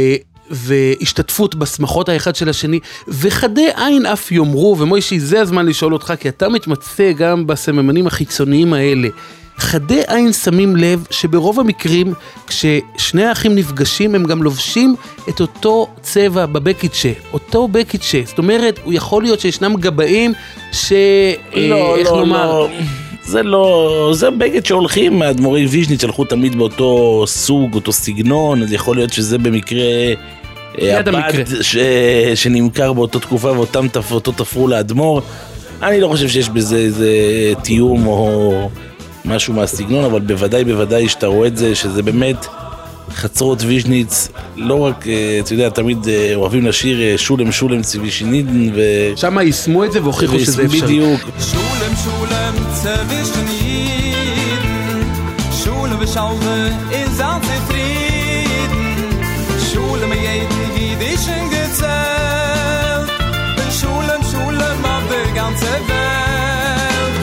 והשתתפות בשמחות האחד של השני, וחדי עין אף יאמרו, ומוישי, זה הזמן לשאול אותך, כי אתה מתמצא גם בסממנים החיצוניים האלה. חדי עין שמים לב שברוב המקרים, כששני האחים נפגשים, הם גם לובשים את אותו צבע בבקיצ'ה, אותו בקיצ'ה. זאת אומרת, הוא יכול להיות שישנם גבאים ש... לא, אה, איך לא, לומר? לא. זה לא, זה בגד שהולכים, האדמו"רי ויז'ניץ הלכו תמיד באותו סוג, אותו סגנון, אז יכול להיות שזה במקרה אה, הבד. ש... שנמכר באותה תקופה ואותם תפ... אותו תפרו לאדמו"ר. אני לא חושב שיש בזה איזה תיאום או משהו מהסגנון, אבל בוודאי בוודאי שאתה רואה את זה, שזה באמת חצרות ויז'ניץ, לא רק, אה, אתה יודע, תמיד אה, אוהבים לשיר אה, שולם שולם ציבי שינידן ו... שם יישמו את זה והוכיחו שזה אפשרי. בדיוק, Schulem, Schulem, zwischen Jeden. Schule beschaue in Saal zufrieden. Schule mit jedem jüdischen gezählt. Schulem, Schulem auf der ganzen Welt.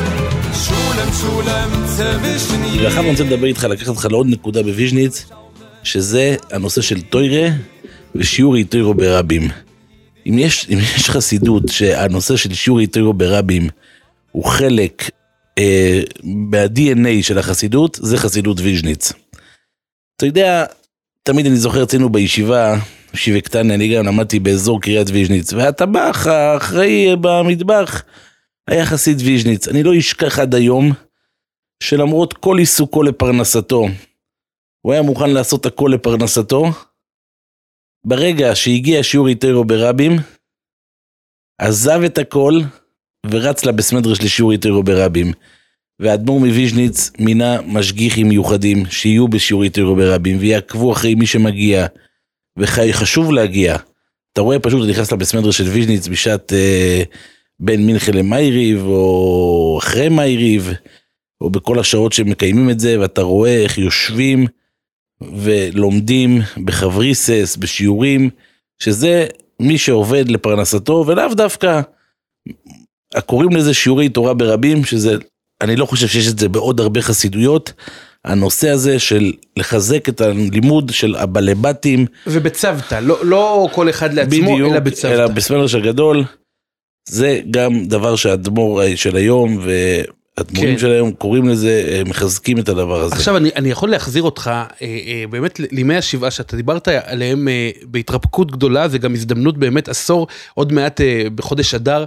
Schulem, Schulem, zwischen ואחר אני רוצה לדבר איתך, לקחת אותך לעוד נקודה בוויז'ניץ, שזה הנושא של טוירה ושיעורי טוירו ברבים. אם יש, אם יש חסידות שהנושא של שיעורי טוירו ברבים הוא חלק אה, מה-DNA של החסידות, זה חסידות ויז'ניץ. אתה יודע, תמיד אני זוכר אצלנו בישיבה, ישיבה קטנה, אני גם למדתי באזור קריית ויז'ניץ, והטבח האחראי במטבח היה חסיד ויז'ניץ. אני לא אשכח עד היום שלמרות כל עיסוקו לפרנסתו, הוא היה מוכן לעשות הכל לפרנסתו. ברגע שהגיע שיעור תורה ברבים, עזב את הכל ורץ לבסמדרש לשיעור איתרו ברבים. והאדמו"ר מוויז'ניץ מינה משגיחים מיוחדים שיהיו בשיעור איתרו ברבים ויעקבו אחרי מי שמגיע. וחשוב להגיע. אתה רואה פשוט, אתה נכנס לבסמדרש של ויז'ניץ בשעת אה, בין מינכה למייריב או אחרי מייריב. או בכל השעות שמקיימים את זה, ואתה רואה איך יושבים ולומדים בחבריסס, בשיעורים, שזה מי שעובד לפרנסתו, ולאו דווקא, קוראים לזה שיעורי תורה ברבים, שזה, אני לא חושב שיש את זה בעוד הרבה חסידויות, הנושא הזה של לחזק את הלימוד של הבלבטים, ובצוותא, לא, לא כל אחד לעצמו, בדיוק, אלא בצוותא. אלא בסמלרש הגדול, זה גם דבר שהאדמו"ר של היום והאדמו"רים כן. של היום קוראים לזה, אה, מחזקים את הדבר הזה. עכשיו אני, אני יכול להחזיר אותך אה, אה, באמת לימי השבעה שאתה דיברת עליהם אה, בהתרפקות גדולה, זה גם הזדמנות באמת עשור, עוד מעט אה, בחודש אדר.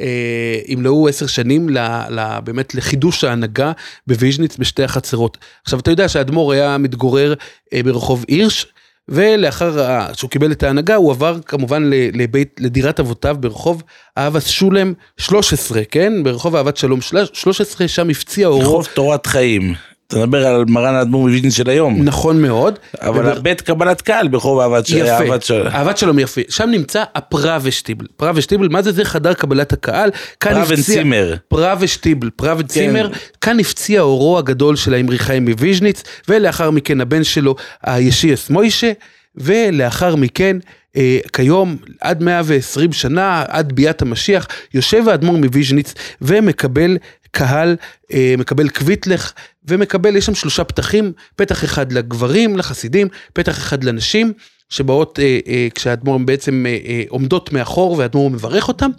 אה, ימלאו עשר שנים ל, ל, באמת לחידוש ההנהגה בוויז'ניץ בשתי החצרות. עכשיו אתה יודע שהאדמו"ר היה מתגורר אה, ברחוב הירש, ולאחר שהוא קיבל את ההנהגה הוא עבר כמובן לבית, לדירת אבותיו ברחוב אהבת שלום 13, כן? ברחוב אהבת שלום של- 13, שם הפציע אורו. רחוב תורת חיים. אתה מדבר על מרן האדמו"ר מוויז'ניץ של היום. נכון מאוד. אבל ובר- הבית קבלת קהל ברחוב אהבת של... יפה, אהבת של... אהבת שלום יפה, שם נמצא הפראבשטיבל, פראבשטיבל, מה זה זה חדר קבלת הקהל, פראבנצימר. פראבשטיבל, פראבנצימר, כאן הפציע אורו הגדול של האמרי חיים מוויז'ניץ, ולאחר מכן הבן שלו הישועות משה, ולאחר מכן אה, כיום עד 120 שנה, עד ביאת המשיח, יושב האדמו"ר מוויז'ניץ ומקבל קהל, אה, מקבל קוויטלך ומקבל, יש שם שלושה פתחים, פתח אחד לגברים, לחסידים, פתח אחד לנשים, שבאות אה, אה, כשהאדמו"ר בעצם עומדות מאחור והאדמו"ר מברך אותם.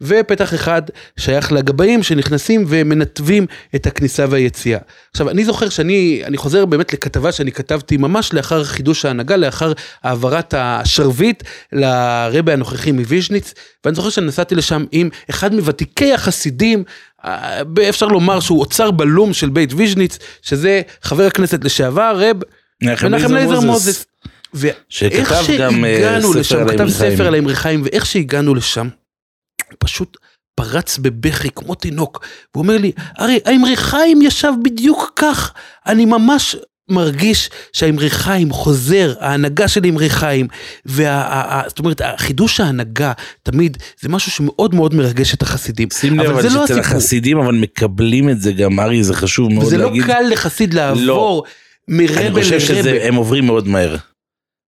ופתח אחד שייך לגבאים שנכנסים ומנתבים את הכניסה והיציאה. עכשיו אני זוכר שאני אני חוזר באמת לכתבה שאני כתבתי ממש לאחר חידוש ההנהגה, לאחר העברת השרביט לרבה הנוכחי מוויז'ניץ, ואני זוכר שנסעתי לשם עם אחד מוותיקי החסידים, אפשר לומר שהוא אוצר בלום של בית ויז'ניץ, שזה חבר הכנסת לשעבר רב מנחם אליעזר מוזס. ואיך אה, שהגענו ספר לשם, כתב. ספר על האמרי חיים, ואיך שהגענו לשם, פשוט פרץ בבכי כמו תינוק, והוא אומר לי, הרי האמרי חיים ישב בדיוק כך, אני ממש מרגיש שהאמרי חיים חוזר, ההנהגה של האמרי חיים, וה, זאת אומרת, חידוש ההנהגה תמיד זה משהו שמאוד מאוד מרגש את החסידים. שים לב, אבל זה לא הסיפור. החסידים אבל מקבלים את זה גם, ארי, זה חשוב מאוד וזה לא להגיד. קל לחסיד לעבור אני מרבה חושב לרבה. שהם עוברים מאוד מהר.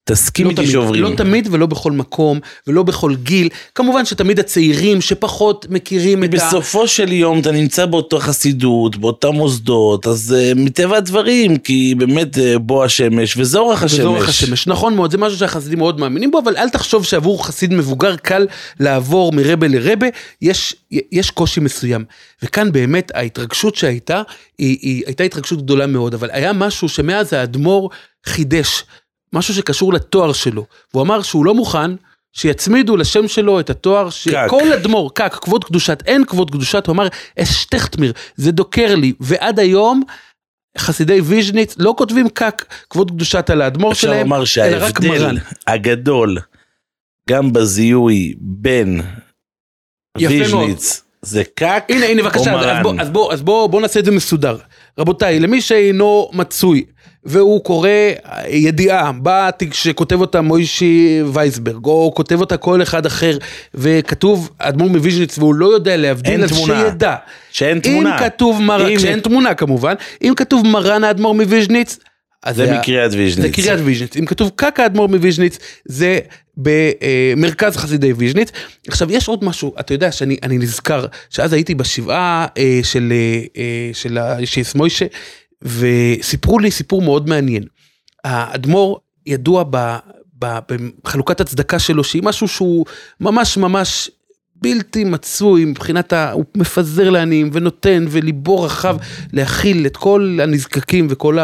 תסכים לא איתי תמיד, שעוברים. לא תמיד ולא בכל מקום, ולא בכל גיל. כמובן שתמיד הצעירים שפחות מכירים את ה... בסופו של יום אתה נמצא באותו חסידות, באותם מוסדות, אז uh, מטבע הדברים, כי באמת uh, בוא השמש וזורח השמש. וזורח השמש, נכון מאוד, זה משהו שהחסידים מאוד מאמינים בו, אבל אל תחשוב שעבור חסיד מבוגר קל לעבור מרבה לרבה, יש, יש קושי מסוים. וכאן באמת ההתרגשות שהייתה, היא, היא הייתה התרגשות גדולה מאוד, אבל היה משהו שמאז האדמו"ר חידש, משהו שקשור לתואר שלו, והוא אמר שהוא לא מוכן שיצמידו לשם שלו את התואר. שכל אדמו"ר, קק, כבוד קדושת, אין כבוד קדושת, הוא אמר, אשטכטמיר, זה דוקר לי, ועד היום, חסידי ויז'ניץ לא כותבים קק כבוד קדושת על האדמו"ר אפשר שלהם, לומר אלא רק שההבדל מרן. הגדול, גם בזיהוי בין ויז'ניץ, זה קק הנה, הנה, בבקשה, או אז מרן. בוא, אז בוא, אז בוא, בוא נעשה את זה מסודר. רבותיי, למי שאינו מצוי, והוא קורא ידיעה, בתיק שכותב אותה מוישי וייסברג, או כותב אותה כל אחד אחר, וכתוב אדמו"ר מוויז'ניץ, והוא לא יודע להבדיל, אז תמונה. שידע. שאין תמונה. אם כתוב מרן, כשאין תמונה כמובן, אם כתוב מרן האדמו"ר מוויז'ניץ, זה מקריית ויז'ניץ. זה קריית ויז'ניץ. אם כתוב כ"ק האדמו"ר מוויז'ניץ, זה במרכז חסידי ויז'ניץ. עכשיו, יש עוד משהו, אתה יודע שאני אני נזכר, שאז הייתי בשבעה אה, של, אה, אה, של הישועות משה, וסיפרו לי סיפור מאוד מעניין. האדמו"ר ידוע ב, בחלוקת הצדקה שלו, שהיא משהו שהוא ממש ממש בלתי מצוי מבחינת ה... הוא מפזר לעניים ונותן וליבו רחב להכיל את כל הנזקקים וכל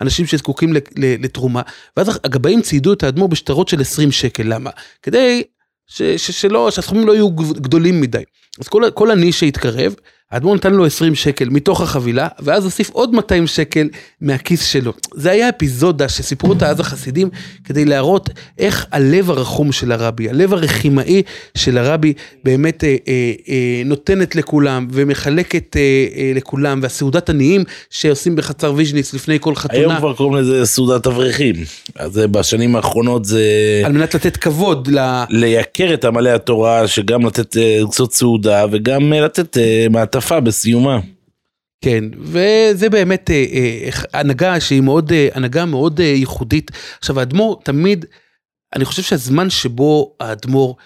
האנשים שזקוקים לתרומה. ואז הגבאים ציידו את האדמו"ר בשטרות של 20 שקל, למה? כדי ש, ש, שלא, שהסכומים לא יהיו גדולים מדי. אז כל, כל עני שהתקרב, האדמו"ר נתן לו 20 שקל מתוך החבילה, ואז הוסיף עוד 200 שקל מהכיס שלו. זה היה אפיזודה שסיפרו אותה אז החסידים, כדי להראות איך הלב הרחום של הרבי, הלב הרחימאי של הרבי, באמת אה, אה, אה, נותנת לכולם ומחלקת אה, אה, לכולם, והסעודת עניים שעושים בחצר ויז'ניץ לפני כל חתונה. היום כבר קוראים לזה סעודת אברכים. אז בשנים האחרונות זה על מנת לתת כבוד ל... לייקר את עמלי התורה, שגם לתת אה, קצות סעודה וגם אה, לתת אה, מעטפה בסיומה. כן, וזה באמת אה, אה, הנהגה שהיא מאוד, אה, הנהגה מאוד אה, ייחודית. עכשיו האדמו"ר תמיד, אני חושב שהזמן שבו האדמו"ר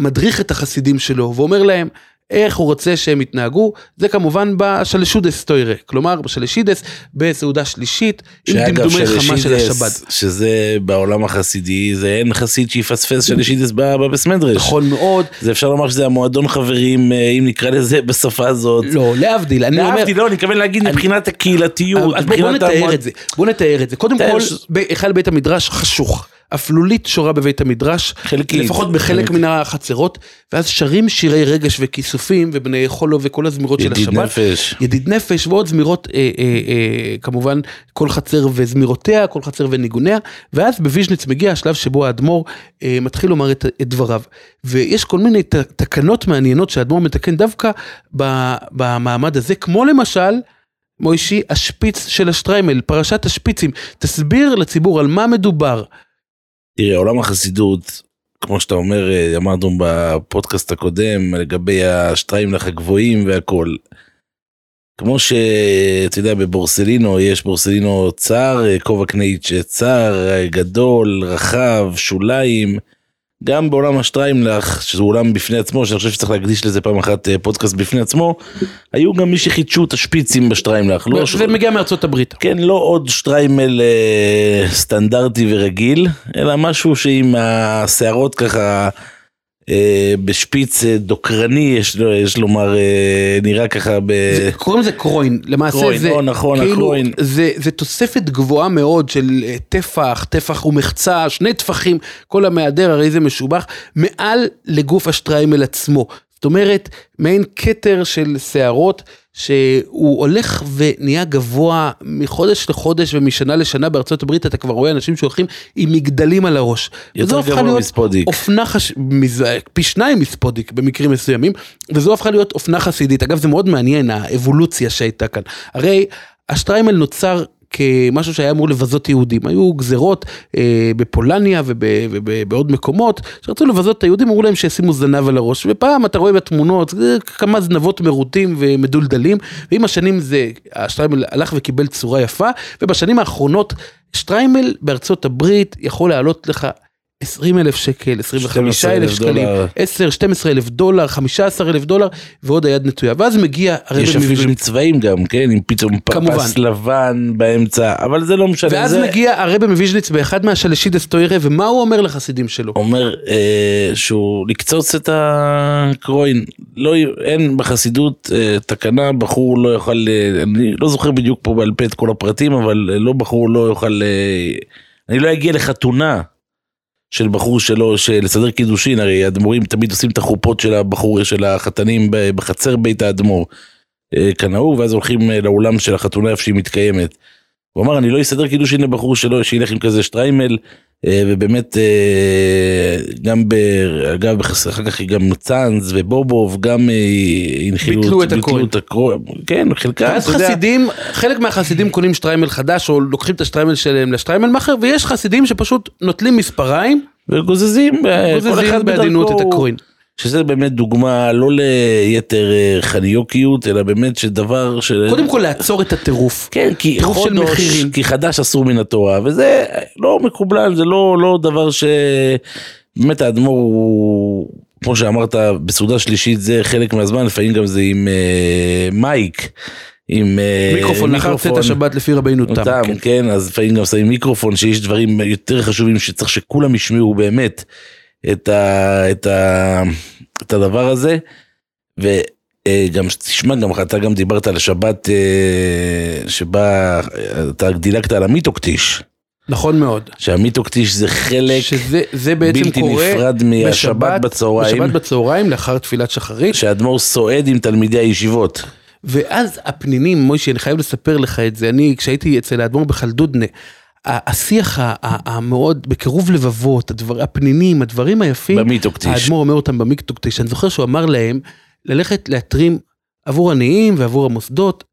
מדריך את החסידים שלו ואומר להם איך הוא רוצה שהם יתנהגו, זה כמובן בשלשודס טוירה, כלומר בשלשידס בסעודה שלישית עם דמדומי חמה של השבת. שזה בעולם החסידי, זה אין חסיד שיפספס שלשידס בא- בבס מדרש. נכון מאוד, זה אפשר לומר שזה המועדון חברים, אה, אם נקרא לזה בשפה הזאת. לא, להבדיל, אני אומר... להבדיל, לא, אני מתכוון להגיד מבחינת הקהילתיות, בוא, נתאר את זה, בוא נתאר את זה. קודם כל, בהיכל בית המדרש חשוך. אפלולית שורה בבית המדרש, חלקית. לפחות בחלק. מן החצרות, ואז שרים שירי רגש וכיסופים ובני חולו וכל הזמירות של ידיד השבת. נפש. ידיד נפש ועוד זמירות, אה, אה, אה, כמובן, כל חצר וזמירותיה, כל חצר וניגוניה, ואז בוויז'ניץ מגיע השלב שבו האדמו"ר אה, מתחיל לומר את, את דבריו. ויש כל מיני ת, תקנות מעניינות שהאדמו"ר מתקן דווקא ב, במעמד הזה, כמו למשל, מוישי, השפיץ של השטריימל, פרשת השפיצים. תסביר לציבור על מה מדובר. תראה, עולם החסידות, כמו שאתה אומר, אה, אמרנו בפודקאסט הקודם, לגבי השטריימלך הגבוהים והכל. כמו שאתה יודע, בבורסלינו יש בורסלינו צר, אה, כובע קנייץ' צר, אה, גדול, רחב, שוליים. גם בעולם השטריימלך, שזה עולם בפני עצמו, שאני חושב שצריך להקדיש לזה פעם אחת אה, פודקאסט בפני עצמו, היו גם מי שחידשו את השפיצים בשטריימלך. לא ש- זה מגיע מארצות הברית. כן, לא עוד שטריימל אה, סטנדרטי ורגיל, אלא משהו שעם השערות ככה בשפיץ אה, דוקרני, יש, יש לומר, אה, נראה ככה ב... זה, קוראים לזה קרוין, למעשה קרוין, זה, או, נכון, כאילו, הקרוין. זה, זה תוספת גבוהה מאוד של אה, טפח, טפח ומחצה, שני טפחים, כל המהדר הרי זה משובח, מעל לגוף השטריימל עצמו. זאת אומרת, מעין כתר של שערות, שהוא הולך ונהיה גבוה מחודש לחודש ומשנה לשנה בארצות הברית, אתה כבר רואה אנשים שהולכים עם מגדלים על הראש. יותר גבוה מספודיק. אופנה, חש... מז... פי שניים מספודיק במקרים מסוימים, וזו הפכה להיות אופנה חסידית. אגב, זה מאוד מעניין, האבולוציה שהייתה כאן. הרי השטריימל נוצר כמשהו שהיה אמור לבזות יהודים. היו גזרות אה, בפולניה וב- ובעוד מקומות, שרצו לבזות את היהודים, אמרו להם שישימו זנב על הראש. ופעם אתה רואה בתמונות כמה זנבות מרוטים ומדולדלים, ועם השנים זה, השטריימל הלך וקיבל צורה יפה, ובשנים האחרונות שטריימל בארצות הברית יכול לעלות לך 20 אלף שקל, 25 אלף 12,000 שקלים, דולר. 10, 12 אלף דולר, 15 אלף דולר, ועוד היד נטויה. ואז מגיע הרבי יש אפילו עם. צבעים גם, כן? עם פתאום. פס לבן באמצע, אבל זה לא משנה. ואז זה מגיע הרבי מוויז'ניץ באחד מהשלישידס טוירה, ומה הוא אומר לחסידים שלו? אומר אה, שהוא לקצוץ את הקרוין. לא, אין בחסידות אה, תקנה, בחור לא יוכל, אה, אני לא זוכר בדיוק פה בעל פה את כל הפרטים, אבל לא בחור לא יוכל, אה, אני לא אגיע לחתונה. של בחור שלו, של לסדר קידושין, הרי האדמו"רים תמיד עושים את החופות של הבחור, של החתנים בחצר בית האדמו"ר, אה, כנהוג, ואז הולכים אה, לאולם של החתונה איפה שהיא מתקיימת. הוא אמר, אני לא אסדר קידושין לבחור שלו, שילך עם כזה שטריימל, ובאמת, אה, גם, ב, אגב, אחר כך גם צאנז ובובוב, גם אה, הנחילו, ביטלו את הכהן, כן, חלקם, ואז חסידים, חלק מהחסידים קונים שטריימל חדש, או לוקחים את השטריימל שלהם לשטריימל מאכר, ויש חסידים שפשוט נוטלים מספריים, וגוזזים, אה, כל אחד בעדינות. את הקרוין. שזה באמת דוגמה לא ליתר אה, חניוקיות, אלא באמת שדבר ש... קודם כל לעצור את הטירוף. כן, כי של חודש. כי חדש אסור מן התורה, וזה לא מקובלל, זה לא, לא דבר ש... באמת האדמו"ר הוא, כמו שאמרת, בסעודה שלישית זה חלק מהזמן, לפעמים גם זה עם אה, מייק. עם אה, מיקרופון, לאחר צאת השבת לפי רבינו תם. תם, כן. כן, אז לפעמים גם שמים מיקרופון, שיש דברים יותר חשובים שצריך שכולם ישמעו באמת את, ה, את, ה, את הדבר הזה. וגם תשמע, גם אתה גם דיברת על השבת אה, שבה אתה דילגת על המיתוקטיש, נכון מאוד. שהמיתוקטיש זה חלק שזה זה בעצם בלתי קורה נפרד מהשבת בצהריים, בשבת בצהריים לאחר תפילת שחרית. שהאדמו"ר סועד עם תלמידי הישיבות. ואז הפנינים, מוישי, אני חייב לספר לך את זה, אני כשהייתי אצל האדמו"ר בחלדודנה, השיח המאוד בקירוב לבבות, הדבר, הפנינים, הדברים היפים, במיתוקטיש. האדמו"ר אומר אותם במיקטוקטיש, אני זוכר שהוא אמר להם ללכת להתרים עבור עניים ועבור המוסדות,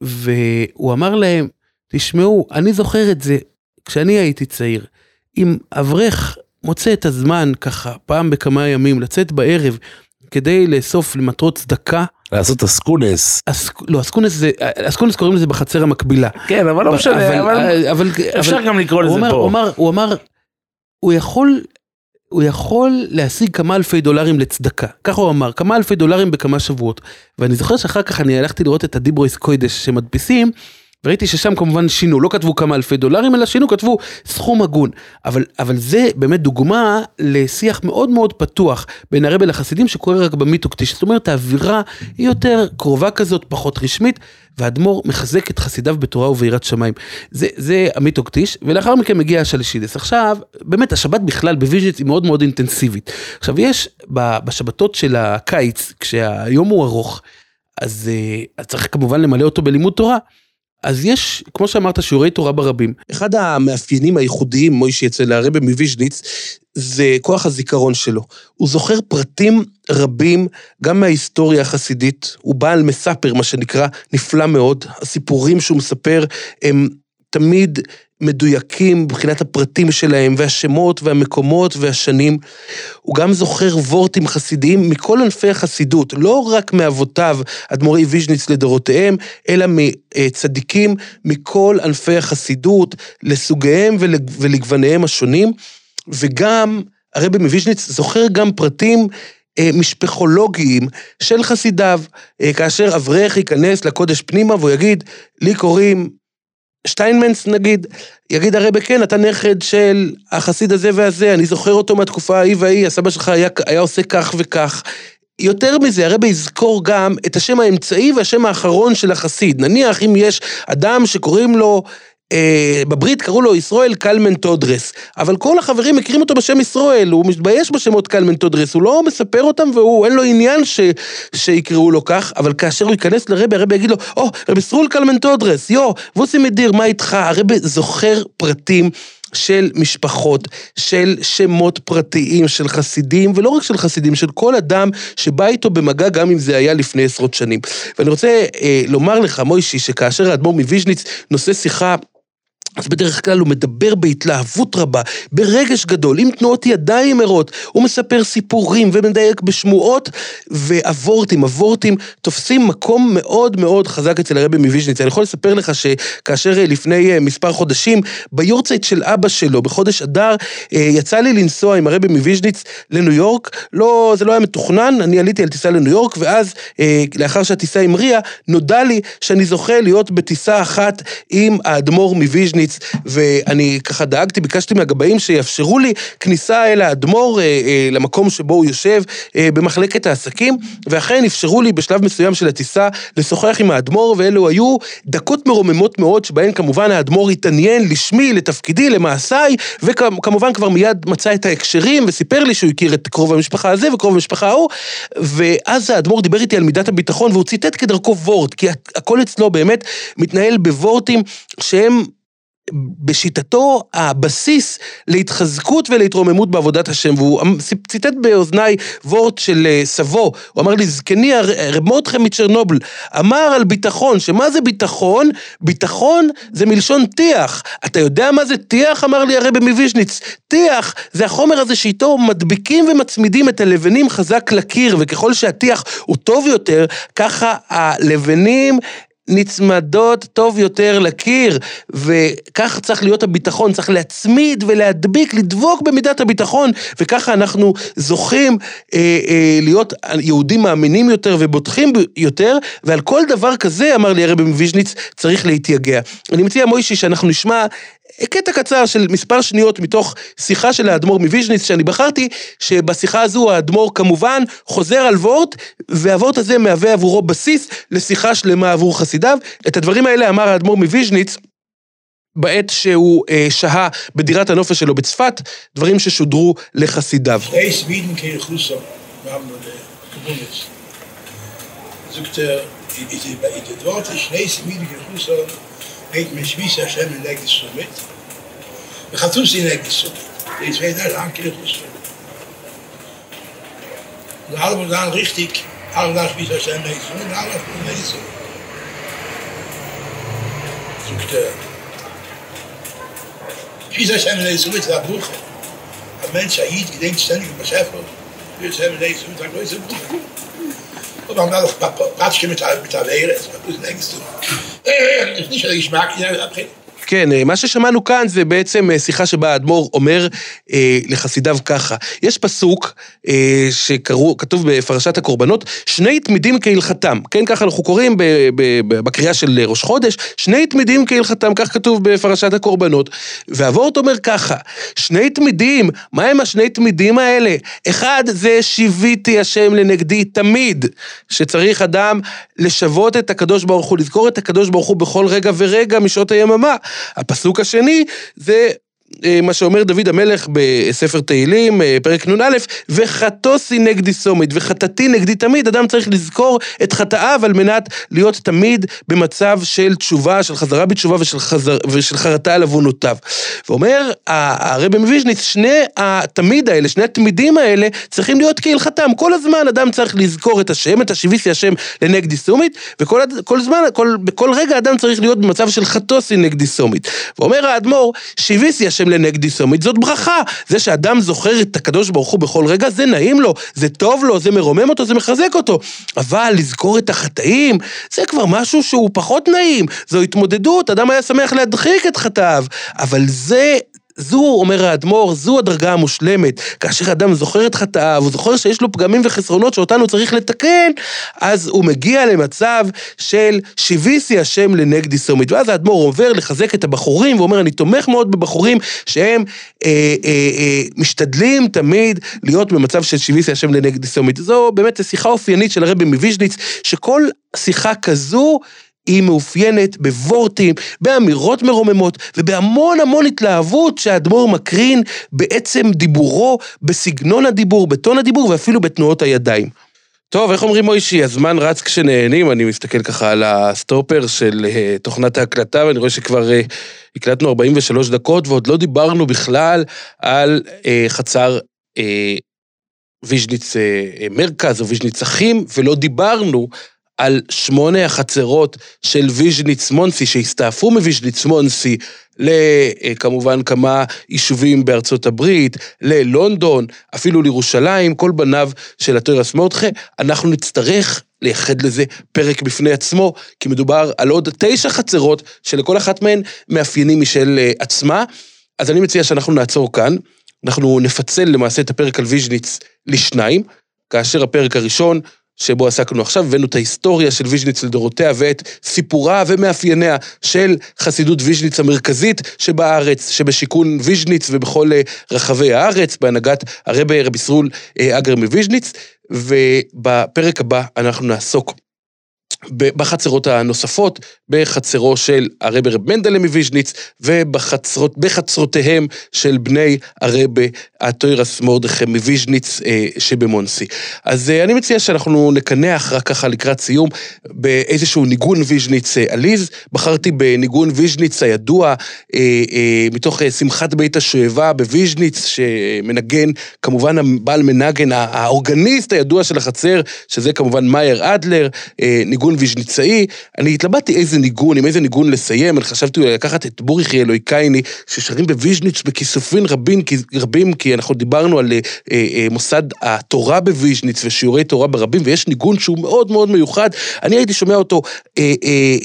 והוא אמר להם, תשמעו, אני זוכר את זה כשאני הייתי צעיר, אם אברך מוצא את הזמן ככה פעם בכמה ימים לצאת בערב כדי לאסוף למטרות צדקה, לעשות אסקונס. אס... לא, אסקונס זה, אסקונס קוראים לזה בחצר המקבילה. כן, אבל לא משנה, אבל אבל, אפשר אבל גם לקרוא לזה פה. אמר, הוא אמר, הוא יכול, הוא יכול להשיג כמה אלפי דולרים לצדקה. ככה הוא אמר, כמה אלפי דולרים בכמה שבועות. ואני זוכר שאחר כך אני הלכתי לראות את הדיברויס קוידש שמדפיסים, וראיתי ששם כמובן שינו, לא כתבו כמה אלפי דולרים, אלא שינו, כתבו סכום הגון. אבל, אבל זה באמת דוגמה לשיח מאוד מאוד פתוח בין הרבי לחסידים שקורה רק במיתוקטיש. זאת אומרת, האווירה היא יותר קרובה כזאת, פחות רשמית, והאדמו"ר מחזק את חסידיו בתורה וביראת שמיים. זה, זה המיתוקטיש, ולאחר מכן מגיע השלישידס. עכשיו, באמת, השבת בכלל בוויז'ניץ היא מאוד מאוד אינטנסיבית. עכשיו, יש בשבתות של הקיץ, כשהיום הוא ארוך, אז, אה, אז צריך כמובן למלא אותו בלימוד תורה. אז יש, כמו שאמרת, שיעורי תורה ברבים. אחד המאפיינים הייחודיים, מוישי, אצל הרבי מוויז'ניץ, זה כוח הזיכרון שלו. הוא זוכר פרטים רבים, גם מההיסטוריה החסידית. הוא בעל מספר, מה שנקרא, נפלא מאוד. הסיפורים שהוא מספר הם תמיד מדויקים מבחינת הפרטים שלהם, והשמות, והמקומות, והשנים. הוא גם זוכר וורטים חסידיים מכל ענפי החסידות, לא רק מאבותיו, אדמו"רי ויז'ניץ לדורותיהם, אלא מצדיקים מכל ענפי החסידות, לסוגיהם ול- ולגווניהם השונים. וגם הרבי מוויז'ניץ זוכר גם פרטים אה, משפחולוגיים של חסידיו, אה, כאשר אברך ייכנס לקודש פנימה והוא יגיד, לי קוראים שטיינמנס נגיד, יגיד הרבה כן, אתה נכד של החסיד הזה והזה, אני זוכר אותו מהתקופה ההיא וההיא, הסבא שלך היה, היה עושה כך וכך. יותר מזה, הרבי יזכור גם את השם האמצעי והשם האחרון של החסיד. נניח אם יש אדם שקוראים לו, אה, בברית קראו לו ישראל קלמן טודרס, אבל כל החברים מכירים אותו בשם ישראל, הוא מתבייש בשמות קלמן טודרס, הוא לא מספר אותם והוא, אין לו עניין ש, שיקראו לו כך, אבל כאשר הוא ייכנס לרבי, הרבי יגיד לו, או, או, רבי סרול קלמן טודרס, יו, ווסי מדיר, מה איתך? הרבי זוכר פרטים. של משפחות, של שמות פרטיים, של חסידים, ולא רק של חסידים, של כל אדם שבא איתו במגע, גם אם זה היה לפני עשרות שנים. ואני רוצה אה, לומר לך, מוישי, שכאשר האדמו"ר מוויז'ניץ נושא שיחה אז בדרך כלל הוא מדבר בהתלהבות רבה, ברגש גדול, עם תנועות ידיים מהירות. הוא מספר סיפורים ומדייק בשמועות, והוורטים, הוורטים תופסים מקום מאוד מאוד חזק אצל הרבי מוויז'ניץ. אני יכול לספר לך שכאשר אה, לפני אה, מספר חודשים, ביורצייט של אבא שלו, בחודש אדר, אה, יצא לי לנסוע עם הרבי מוויז'ניץ לניו יורק. לא, זה לא היה מתוכנן, אני עליתי על טיסה לניו יורק, ואז, לאחר שהטיסה המריאה, נודע לי שאני זוכה להיות בטיסה אחת עם האדמו"ר מוויז'ניץ. ממליץ, ואני ככה דאגתי, ביקשתי מהגבאים שיאפשרו לי כניסה אל האדמו"ר, אה, אה, למקום שבו הוא יושב, אה, במחלקת העסקים, ואכן אפשרו לי בשלב מסוים של הטיסה לשוחח עם האדמו"ר, ואלו היו דקות מרוממות מאוד, שבהן כמובן האדמו"ר התעניין לשמי, לתפקידי, למעשיי, וכמובן כבר מיד מצא את ההקשרים, וסיפר לי שהוא הכיר את קרוב המשפחה הזה וקרוב המשפחה ההוא, ואז האדמו"ר דיבר איתי על מידת הביטחון, והוא ציטט כדרכו וורט, כי הכל אצלו באמת מתנהל בוורטים שהם בשיטתו הבסיס להתחזקות ולהתרוממות בעבודת השם, והוא אמ, ציטט באוזניי וורט של אה, סבו, הוא אמר לי, זקני רב מצ'רנובל, אמר על ביטחון, שמה זה ביטחון? ביטחון זה מלשון טיח. אתה יודע מה זה טיח? אמר לי הרבי מוויז'ניץ. טיח זה החומר הזה שאיתו מדביקים ומצמידים את הלבנים חזק לקיר, וככל שהטיח הוא טוב יותר, ככה הלבנים נצמדות טוב יותר לקיר, וכך צריך להיות הביטחון, צריך להצמיד ולהדביק, לדבוק במידת הביטחון, וככה אנחנו זוכים אה, אה, להיות יהודים מאמינים יותר ובוטחים יותר, ועל כל דבר כזה, אמר לי הרבי מוויז'ניץ, צריך להתייגע. אני מציע, מוישי, שאנחנו נשמע קטע קצר של מספר שניות מתוך שיחה של האדמו"ר מוויז'ניץ שאני בחרתי, שבשיחה הזו האדמו"ר כמובן חוזר על וורט, והוורט הזה מהווה עבורו בסיס לשיחה שלמה עבור חסידיו. את הדברים האלה אמר האדמו"ר מוויז'ניץ. בעת שהוא אה, שהה בדירת הנופש שלו בצפת, דברים ששודרו לחסידיו. זוגת, geht mir schwiss Hashem in Legis mit. Wir hatten uns in der Sumit. Die zwei da lang kirch ist. Und alle wurden dann richtig, alle da schwiss Hashem in Legis und alle in Legis Sumit. Sogt er, schwiss Hashem in der Sumit ist Buch. Ein Mensch, ein Jid, gedenkt ständig im Beschäftigung, schwiss Hashem in Legis Sumit, ein größer Buch. Und dann noch Patschke mit der, mit der Lehre, das ist ein bisschen Ängste. Äh, ist nicht, ich mag ihn, aber כן, אה, מה ששמענו כאן זה בעצם אה, שיחה שבה האדמו"ר אומר אה, לחסידיו ככה. יש פסוק אה, שכתוב בפרשת הקורבנות, שני תמידים כהלכתם. כן, ככה אנחנו קוראים ב, ב, ב, בקריאה של ראש חודש, שני תמידים כהלכתם, כך כתוב בפרשת הקורבנות. והוורט אומר ככה, שני תמידים, מה הם השני תמידים האלה? אחד זה שיוויתי השם לנגדי תמיד, שצריך אדם לשוות את הקדוש ברוך הוא, לזכור את הקדוש ברוך הוא בכל רגע ורגע משעות היממה. הפסוק השני זה מה שאומר דוד המלך בספר תהילים, אה, פרק נ"א, וחטוסי נגדי סומית, וחטאתי נגדי תמיד, אדם צריך לזכור את חטאיו על מנת להיות תמיד במצב של תשובה, של חזרה בתשובה ושל, חזר, ושל חרטה על עוונותיו. ואומר הרבי מוויז'ניץ, שני התמיד האלה, שני התמידים האלה, צריכים להיות כהלכתם. כל הזמן אדם צריך לזכור את השם, את השיביסי השם לנגדי סומית, וכל כל זמן, כל, בכל רגע אדם צריך להיות במצב של חטוסי נגדי סומית. ואומר האדמו"ר, שיביסי השם לנגדי סומית, זאת ברכה. זה שאדם זוכר את הקדוש ברוך הוא בכל רגע, זה נעים לו, זה טוב לו, זה מרומם אותו, זה מחזק אותו. אבל לזכור את החטאים, זה כבר משהו שהוא פחות נעים. זו התמודדות, אדם היה שמח להדחיק את חטאיו. אבל זה זו, אומר האדמו"ר, זו הדרגה המושלמת. כאשר אדם זוכר את חטאיו, הוא זוכר שיש לו פגמים וחסרונות שאותנו צריך לתקן, אז הוא מגיע למצב של שיביסי השם לנגדי סומית. ואז האדמו"ר עובר לחזק את הבחורים, ואומר, אני תומך מאוד בבחורים שהם אה, אה, אה, משתדלים תמיד להיות במצב של שיביסי השם לנגדי סומית. זו באמת שיחה אופיינית של הרבי מוויז'ניץ, שכל שיחה כזו, היא מאופיינת בוורטים, באמירות מרוממות ובהמון המון התלהבות שהאדמו"ר מקרין בעצם דיבורו, בסגנון הדיבור, בטון הדיבור ואפילו בתנועות הידיים. טוב, איך אומרים מוישי, הזמן רץ כשנהנים, אני מסתכל ככה על הסטופר של אה, תוכנת ההקלטה, ואני רואה שכבר אה, הקלטנו 43 דקות, ועוד לא דיברנו בכלל על אה, חצר אה, ויז'ניץ אה, מרכז או ויז'ניץ אחים, ולא דיברנו על שמונה החצרות של ויז'ניץ מונסי, שהסתעפו מוויז'ניץ מונסי לכמובן כמה יישובים בארצות הברית, ללונדון, אפילו לירושלים, כל בניו של התורת מרדכי, אנחנו נצטרך לייחד לזה פרק בפני עצמו, כי מדובר על עוד תשע חצרות שלכל אחת מהן מאפיינים משל אה, עצמה. אז אני מציע שאנחנו נעצור כאן, אנחנו נפצל למעשה את הפרק על ויז'ניץ לשניים, כאשר הפרק הראשון שבו עסקנו עכשיו, הבאנו את ההיסטוריה של ויז'ניץ לדורותיה ואת סיפורה ומאפייניה של חסידות ויז'ניץ המרכזית שבארץ, שבשיכון ויז'ניץ ובכל אה, רחבי הארץ, בהנהגת הרבי רבי סרול אה, הגר מוויז'ניץ, ובפרק הבא אנחנו נעסוק בחצרות הנוספות, בחצרו של הרבי רב מנדלה מוויז'ניץ, ובחצרותיהם של בני הרבי התורת מרדכי מוויז'ניץ אה, שבמונסי. אז אה, אני מציע שאנחנו נקנח רק ככה לקראת סיום באיזשהו ניגון ויז'ניץ אה, עליז. בחרתי בניגון ויז'ניץ הידוע, מתוך שמחת בית השואבה בוויז'ניץ, שמנגן כמובן הבעל מנגן, האורגניסט הידוע של החצר, שזה כמובן מאיר אדלר, ניגון ויז'ניצאי. אני התלבטתי איזה ניגון, עם איזה ניגון לסיים, אני חשבתי לקחת את ברוך הוא אלוקינו, ששרים בוויז'ניץ בכיסופים רבים, רבים, כי אנחנו דיברנו על אה, אה, מוסד התורה בוויז'ניץ ושיעורי תורה ברבים, ויש ניגון שהוא מאוד מאוד מיוחד. אני הייתי שומע אותו אה, אה,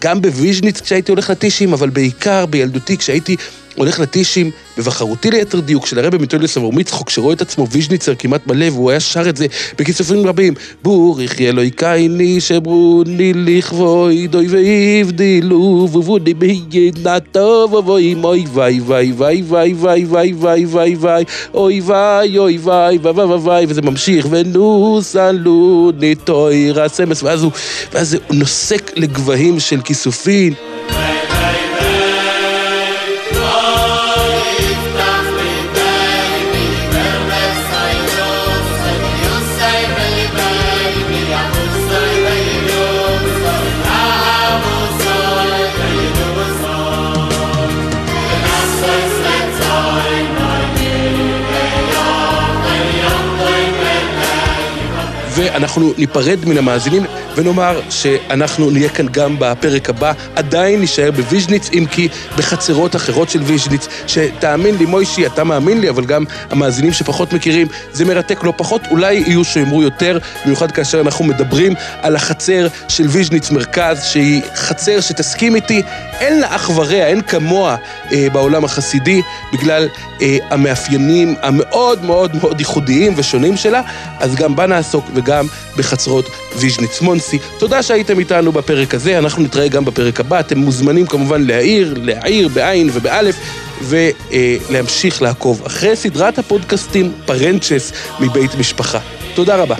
גם בוויז'ניץ כשהייתי הולך לטישים, אבל בעיקר בילדותי כשהייתי הולך לטישים, בבחרותי ליתר דיוק, של הרבי מתולדות אברהם יצחק, שרואה את עצמו ויז'ניצר כמעט מלא, והוא היה שר את זה בכיסופים רבים. בור יחיה אלוהי קייני שברוני לכבוי דוי ואיבדילו ובוני טוב ובוי מוי ווי ווי ווי ווי ווי ווי ווי ווי ווי אוי ווי אוי ווי ווי ווי ווי וזה ממשיך ונוסלו ניטוי רסמס ואז הוא נוסק לגבהים של כיסופין ואנחנו ניפרד מן המאזינים ונאמר שאנחנו נהיה כאן גם בפרק הבא, עדיין נישאר בוויז'ניץ, אם כי בחצרות אחרות של ויז'ניץ, שתאמין לי, מוישי, אתה מאמין לי, אבל גם המאזינים שפחות מכירים, זה מרתק לא פחות, אולי יהיו שיאמרו יותר, במיוחד כאשר אנחנו מדברים על החצר של ויז'ניץ מרכז, שהיא חצר שתסכים איתי, אין לה אח ורע, אין כמוה אה, בעולם החסידי, בגלל אה, המאפיינים המאוד מאוד מאוד ייחודיים ושונים שלה, אז גם בה נעסוק וגם בחצרות ויז'ניץ מונסי. תודה שהייתם איתנו בפרק הזה, אנחנו נתראה גם בפרק הבא. אתם מוזמנים כמובן להעיר, להעיר בעין ובאלף, ולהמשיך לעקוב אחרי סדרת הפודקאסטים פרנצ'ס מבית משפחה. תודה רבה.